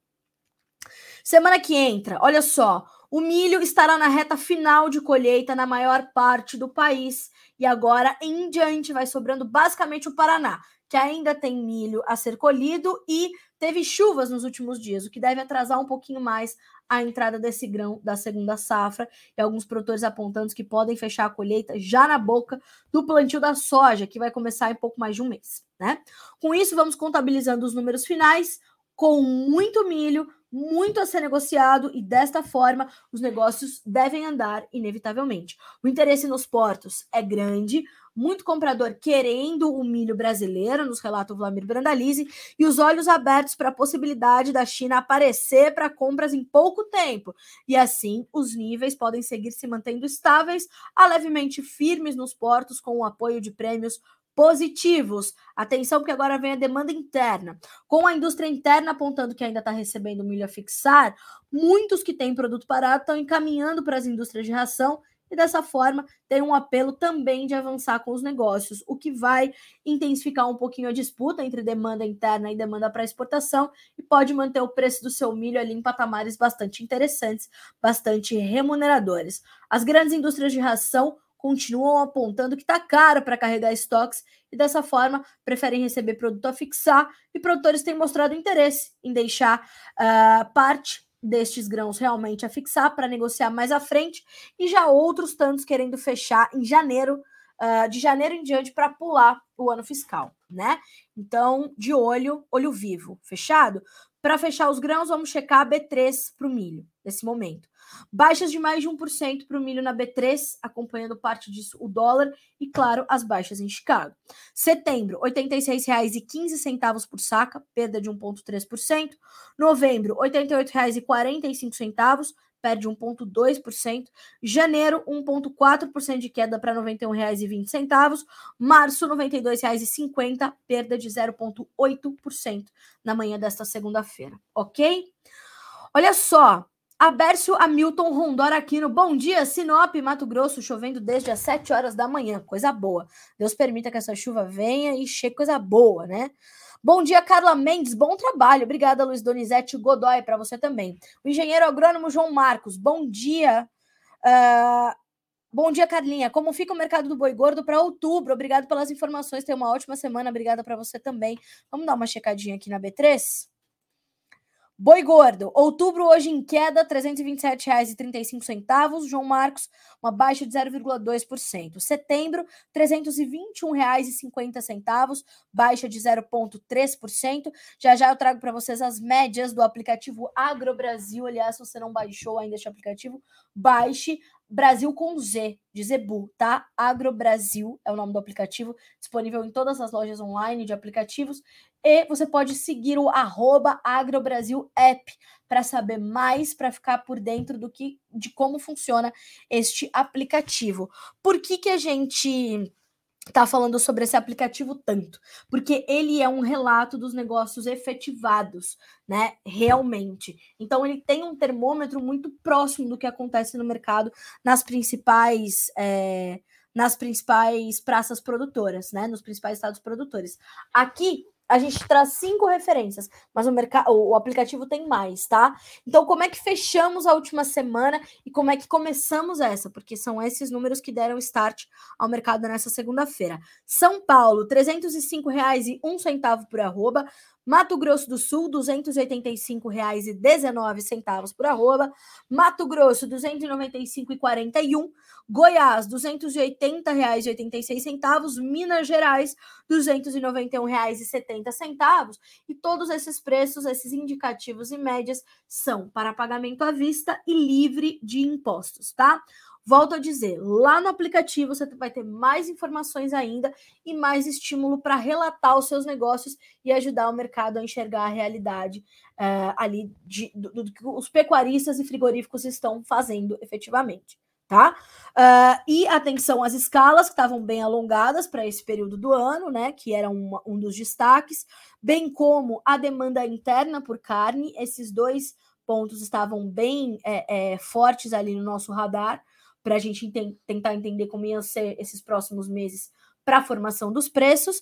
Semana que entra, olha só, o milho estará na reta final de colheita na maior parte do país. E agora em diante vai sobrando basicamente o Paraná, que ainda tem milho a ser colhido e teve chuvas nos últimos dias, o que deve atrasar um pouquinho mais a entrada desse grão da segunda safra. E alguns produtores apontando que podem fechar a colheita já na boca do plantio da soja, que vai começar em pouco mais de um mês, né? Com isso, vamos contabilizando os números finais. Com muito milho, muito a ser negociado e desta forma os negócios devem andar inevitavelmente. O interesse nos portos é grande, muito comprador querendo o milho brasileiro, nos relata o Vlamir Brandalize, e os olhos abertos para a possibilidade da China aparecer para compras em pouco tempo. E assim, os níveis podem seguir se mantendo estáveis a levemente firmes nos portos com o apoio de prêmios positivos. Atenção, porque agora vem a demanda interna. Com a indústria interna apontando que ainda está recebendo milho a fixar, muitos que têm produto parado estão encaminhando para as indústrias de ração e dessa forma tem um apelo também de avançar com os negócios, o que vai intensificar um pouquinho a disputa entre demanda interna e demanda para exportação e pode manter o preço do seu milho ali em patamares bastante interessantes, bastante remuneradores. As grandes indústrias de ração continuam apontando que está caro para carregar estoques e dessa forma preferem receber produto a fixar e produtores têm mostrado interesse em deixar uh, parte destes grãos realmente a fixar para negociar mais à frente e já outros tantos querendo fechar em janeiro, uh, de janeiro em diante para pular o ano fiscal, né? Então, de olho, olho vivo, fechado? Para fechar os grãos, vamos checar a B3 para o milho nesse momento. Baixas de mais de 1% para o milho na B3, acompanhando parte disso o dólar e, claro, as baixas em Chicago. Setembro, R$ 86,15 por saca, perda de 1,3%. Novembro, R$ 88,45, perde 1,2%. Janeiro, 1,4% de queda para R$ 91,20. Março, R$ 92,50, perda de 0,8% na manhã desta segunda-feira, ok? Olha só, Abércio Hamilton Rondor Aquino, bom dia, Sinop, Mato Grosso, chovendo desde as 7 horas da manhã, coisa boa. Deus permita que essa chuva venha e chegue coisa boa, né? Bom dia, Carla Mendes, bom trabalho. Obrigada, Luiz Donizete Godoy, para você também. O engenheiro agrônomo João Marcos, bom dia. Uh, bom dia, Carlinha. Como fica o mercado do boi gordo para outubro? Obrigado pelas informações. Tenha uma ótima semana. Obrigada para você também. Vamos dar uma checadinha aqui na B3? Boi gordo, outubro hoje em queda, R$ 327,35. João Marcos, uma baixa de 0,2%. Setembro, R$ 321,50, baixa de 0,3%. Já já eu trago para vocês as médias do aplicativo AgroBrasil. Aliás, se você não baixou ainda este aplicativo, baixe Brasil com Z, de Zebu, tá? AgroBrasil é o nome do aplicativo, disponível em todas as lojas online de aplicativos. E você pode seguir o AgroBrasilApp para saber mais, para ficar por dentro do que de como funciona este aplicativo. Por que, que a gente tá falando sobre esse aplicativo tanto, porque ele é um relato dos negócios efetivados, né? Realmente. Então ele tem um termômetro muito próximo do que acontece no mercado nas principais é, nas principais praças produtoras, né? Nos principais estados produtores. Aqui a gente traz cinco referências, mas o, mercado, o aplicativo tem mais, tá? Então, como é que fechamos a última semana e como é que começamos essa? Porque são esses números que deram start ao mercado nessa segunda-feira. São Paulo, R$ 305,01 por arroba. Mato Grosso do Sul, R$ 285,19 por arroba. Mato Grosso, R$ 295,41. Goiás, R$ 280,86. Minas Gerais, R$ 291,70. E todos esses preços, esses indicativos e médias, são para pagamento à vista e livre de impostos, tá? Volto a dizer, lá no aplicativo você vai ter mais informações ainda e mais estímulo para relatar os seus negócios e ajudar o mercado a enxergar a realidade uh, ali de, do, do, que os pecuaristas e frigoríficos estão fazendo efetivamente. Tá? Uh, e atenção às escalas que estavam bem alongadas para esse período do ano, né? Que era uma, um dos destaques, bem como a demanda interna por carne, esses dois pontos estavam bem é, é, fortes ali no nosso radar para a gente ent tentar entender como iam ser esses próximos meses para a formação dos preços.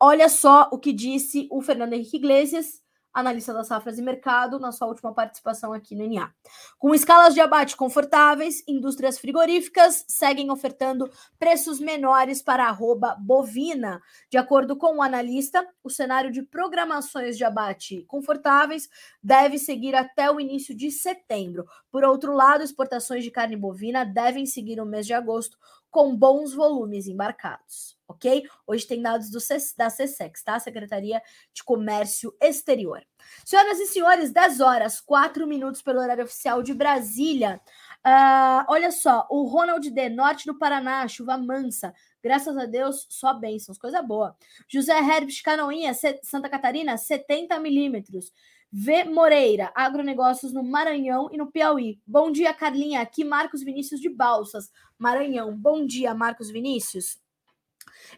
Olha só o que disse o Fernando Henrique Iglesias analista das safras e mercado, na sua última participação aqui no NA. Com escalas de abate confortáveis, indústrias frigoríficas seguem ofertando preços menores para a arroba bovina. De acordo com o analista, o cenário de programações de abate confortáveis deve seguir até o início de setembro. Por outro lado, exportações de carne bovina devem seguir o mês de agosto com bons volumes embarcados, ok? Hoje tem dados do, da CSEX, tá? Secretaria de Comércio Exterior. Senhoras e senhores, 10 horas, 4 minutos pelo horário oficial de Brasília. Uh, olha só, o Ronald D, norte do Paraná, chuva mansa. Graças a Deus, só bênçãos, coisa boa. José Herbst Canoinha, Santa Catarina, 70 milímetros. V. Moreira, agronegócios no Maranhão e no Piauí. Bom dia, Carlinha. Aqui, Marcos Vinícius de Balsas, Maranhão. Bom dia, Marcos Vinícius.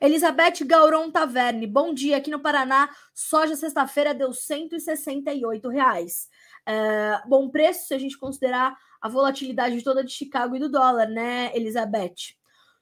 Elizabeth Gauron Taverne, bom dia. Aqui no Paraná, soja sexta-feira deu 168 reais. É, bom preço se a gente considerar a volatilidade toda de Chicago e do dólar, né, Elizabeth?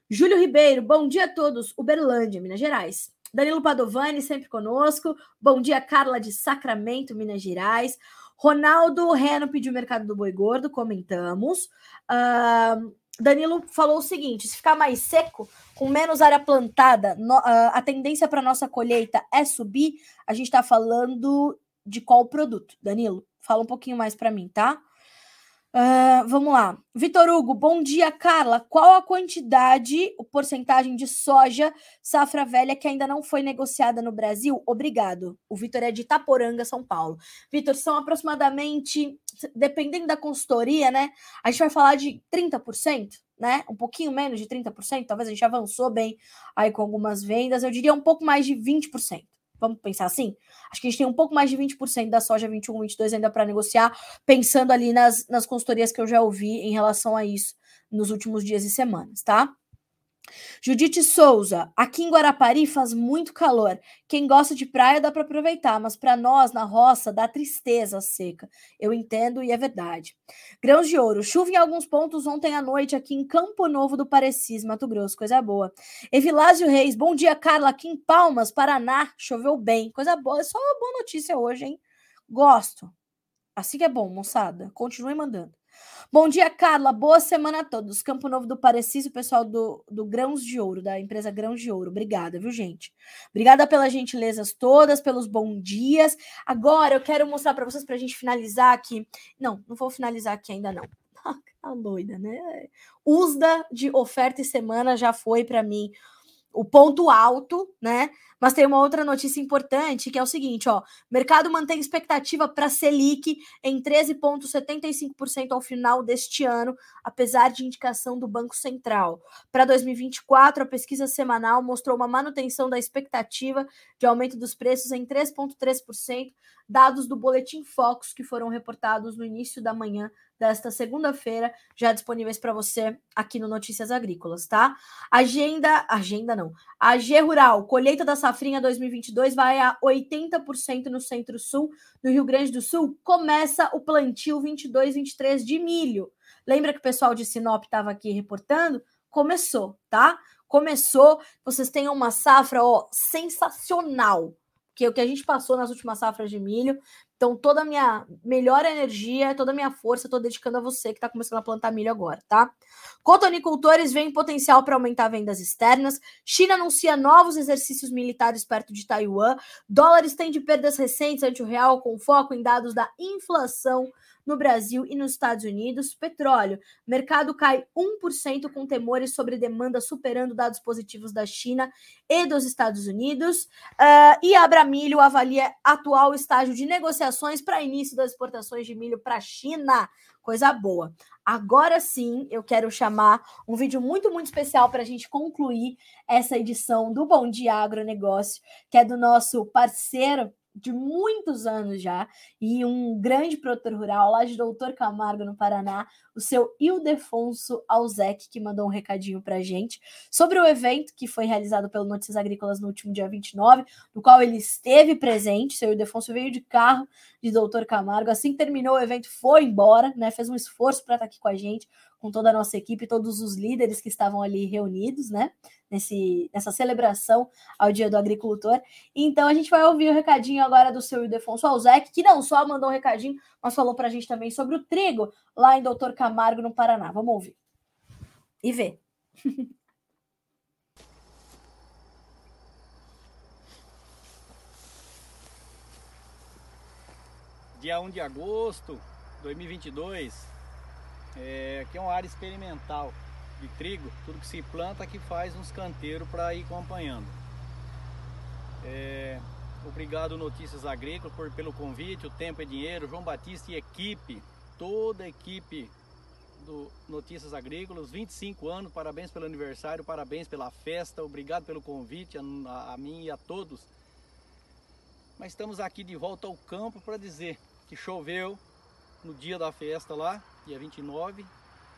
Júlio Ribeiro, bom dia a todos. Uberlândia, Minas Gerais. Danilo Padovani, sempre conosco. Bom dia, Carla de Sacramento, Minas Gerais. Ronaldo Reno pediu o mercado do boi gordo, comentamos. Uh, Danilo falou o seguinte: se ficar mais seco, com menos área plantada, no, uh, a tendência para nossa colheita é subir. A gente está falando de qual produto? Danilo, fala um pouquinho mais para mim, tá? Uh, vamos lá. Vitor Hugo, bom dia, Carla. Qual a quantidade, o porcentagem de soja safra velha que ainda não foi negociada no Brasil? Obrigado. O Vitor é de Itaporanga, São Paulo. Vitor, são aproximadamente, dependendo da consultoria, né? A gente vai falar de 30%, né? Um pouquinho menos de 30%, talvez a gente avançou bem aí com algumas vendas. Eu diria um pouco mais de 20%. Vamos pensar assim? Acho que a gente tem um pouco mais de 20% da soja 21, 22 ainda para negociar, pensando ali nas, nas consultorias que eu já ouvi em relação a isso nos últimos dias e semanas, tá? Judite Souza, aqui em Guarapari faz muito calor. Quem gosta de praia dá para aproveitar, mas para nós na roça dá tristeza a seca. Eu entendo e é verdade. Grãos de ouro, chuva em alguns pontos ontem à noite aqui em Campo Novo do Parecis, Mato Grosso, coisa boa. Evilásio Reis, bom dia, Carla, aqui em Palmas, Paraná, choveu bem, coisa boa. É só uma boa notícia hoje, hein? Gosto. Assim que é bom, moçada. Continue mandando. Bom dia, Carla. Boa semana a todos. Campo Novo do Parecido, pessoal do, do Grãos de Ouro, da empresa Grãos de Ouro. Obrigada, viu, gente? Obrigada pelas gentilezas todas, pelos bons dias. Agora eu quero mostrar para vocês, para a gente finalizar aqui. Não, não vou finalizar aqui ainda, não. Tá doida, né? Usda de oferta e semana já foi para mim o ponto alto, né? Mas tem uma outra notícia importante que é o seguinte: ó, mercado mantém expectativa para Selic em 13,75% ao final deste ano, apesar de indicação do Banco Central. Para 2024, a pesquisa semanal mostrou uma manutenção da expectativa de aumento dos preços em 3,3%, dados do Boletim Focus que foram reportados no início da manhã desta segunda-feira, já disponíveis para você aqui no Notícias Agrícolas, tá? Agenda, agenda não. A G Rural, colheita da safrinha 2022 vai a 80% no Centro-Sul, no Rio Grande do Sul, começa o plantio 22-23 de milho. Lembra que o pessoal de Sinop estava aqui reportando? Começou, tá? Começou, vocês têm uma safra ó, sensacional que o que a gente passou nas últimas safras de milho. Então, toda a minha melhor energia, toda a minha força, estou dedicando a você que está começando a plantar milho agora, tá? Cotonicultores veem potencial para aumentar vendas externas. China anuncia novos exercícios militares perto de Taiwan. Dólares têm de perdas recentes ante o real, com foco em dados da inflação no Brasil e nos Estados Unidos. Petróleo. Mercado cai 1% com temores sobre demanda superando dados positivos da China e dos Estados Unidos. Uh, e Abramilho avalia atual estágio de negociações para início das exportações de milho para a China. Coisa boa. Agora sim, eu quero chamar um vídeo muito, muito especial para a gente concluir essa edição do Bom Dia Agronegócio, que é do nosso parceiro de muitos anos já, e um grande produtor rural lá de Doutor Camargo, no Paraná, o seu Ildefonso Alzec, que mandou um recadinho para gente sobre o evento que foi realizado pelo Notícias Agrícolas no último dia 29, no qual ele esteve presente. O seu Ildefonso veio de carro de Doutor Camargo, assim que terminou o evento, foi embora, né? Fez um esforço para estar aqui com a gente, com toda a nossa equipe, todos os líderes que estavam ali reunidos, né? Nesse, nessa celebração ao Dia do Agricultor. Então a gente vai ouvir o recadinho agora do seu Ildefonso Alzec, que não só mandou um recadinho, mas falou para a gente também sobre o trigo lá em Doutor Camargo, no Paraná. Vamos ouvir. E ver. Dia 1 de agosto de 2022, é, aqui é uma área experimental de trigo, tudo que se planta aqui faz uns canteiros para ir acompanhando. É, obrigado Notícias Agrícolas por, pelo convite, o tempo é dinheiro, João Batista e equipe, toda a equipe do Notícias Agrícolas, 25 anos, parabéns pelo aniversário, parabéns pela festa, obrigado pelo convite a, a mim e a todos. Mas estamos aqui de volta ao campo para dizer que choveu no dia da festa lá, dia 29,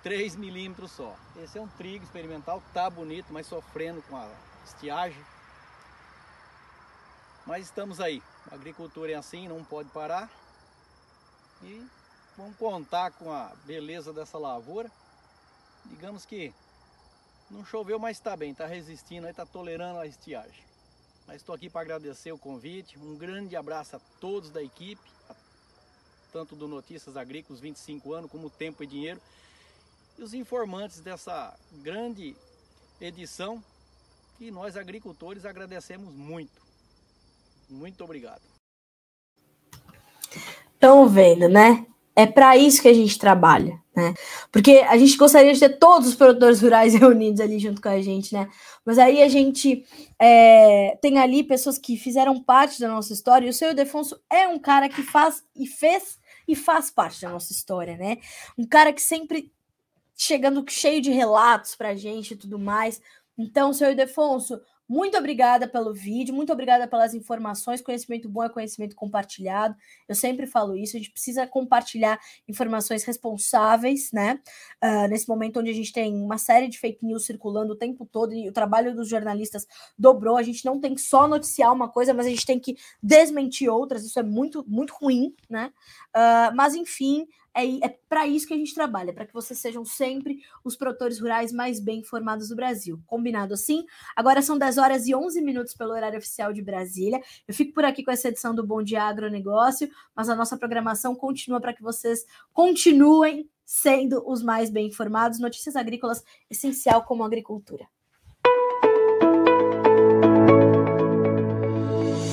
3 milímetros só. Esse é um trigo experimental, tá bonito, mas sofrendo com a estiagem. Mas estamos aí. A agricultura é assim, não pode parar. E vamos contar com a beleza dessa lavoura. Digamos que não choveu, mas está bem, está resistindo, está tolerando a estiagem. Mas estou aqui para agradecer o convite. Um grande abraço a todos da equipe, tanto do Notícias Agrícolas 25 anos, como Tempo e Dinheiro, e os informantes dessa grande edição que nós agricultores agradecemos muito. Muito obrigado. Estão vendo, né? É para isso que a gente trabalha, né? Porque a gente gostaria de ter todos os produtores rurais reunidos ali junto com a gente, né? Mas aí a gente é, tem ali pessoas que fizeram parte da nossa história, e o seu Defonso é um cara que faz e fez e faz parte da nossa história, né? Um cara que sempre chegando cheio de relatos pra gente e tudo mais. Então, senhor Ildefonso, muito obrigada pelo vídeo, muito obrigada pelas informações. Conhecimento bom é conhecimento compartilhado. Eu sempre falo isso. A gente precisa compartilhar informações responsáveis, né? Uh, nesse momento onde a gente tem uma série de fake news circulando o tempo todo e o trabalho dos jornalistas dobrou. A gente não tem que só noticiar uma coisa, mas a gente tem que desmentir outras. Isso é muito, muito ruim, né? Uh, mas enfim, é, é para isso que a gente trabalha, para que vocês sejam sempre os produtores rurais mais bem informados do Brasil. Combinado assim? Agora são 10 horas e 11 minutos pelo horário oficial de Brasília. Eu fico por aqui com essa edição do Bom Dia Agronegócio, mas a nossa programação continua para que vocês continuem sendo os mais bem informados. Notícias agrícolas essencial como agricultura.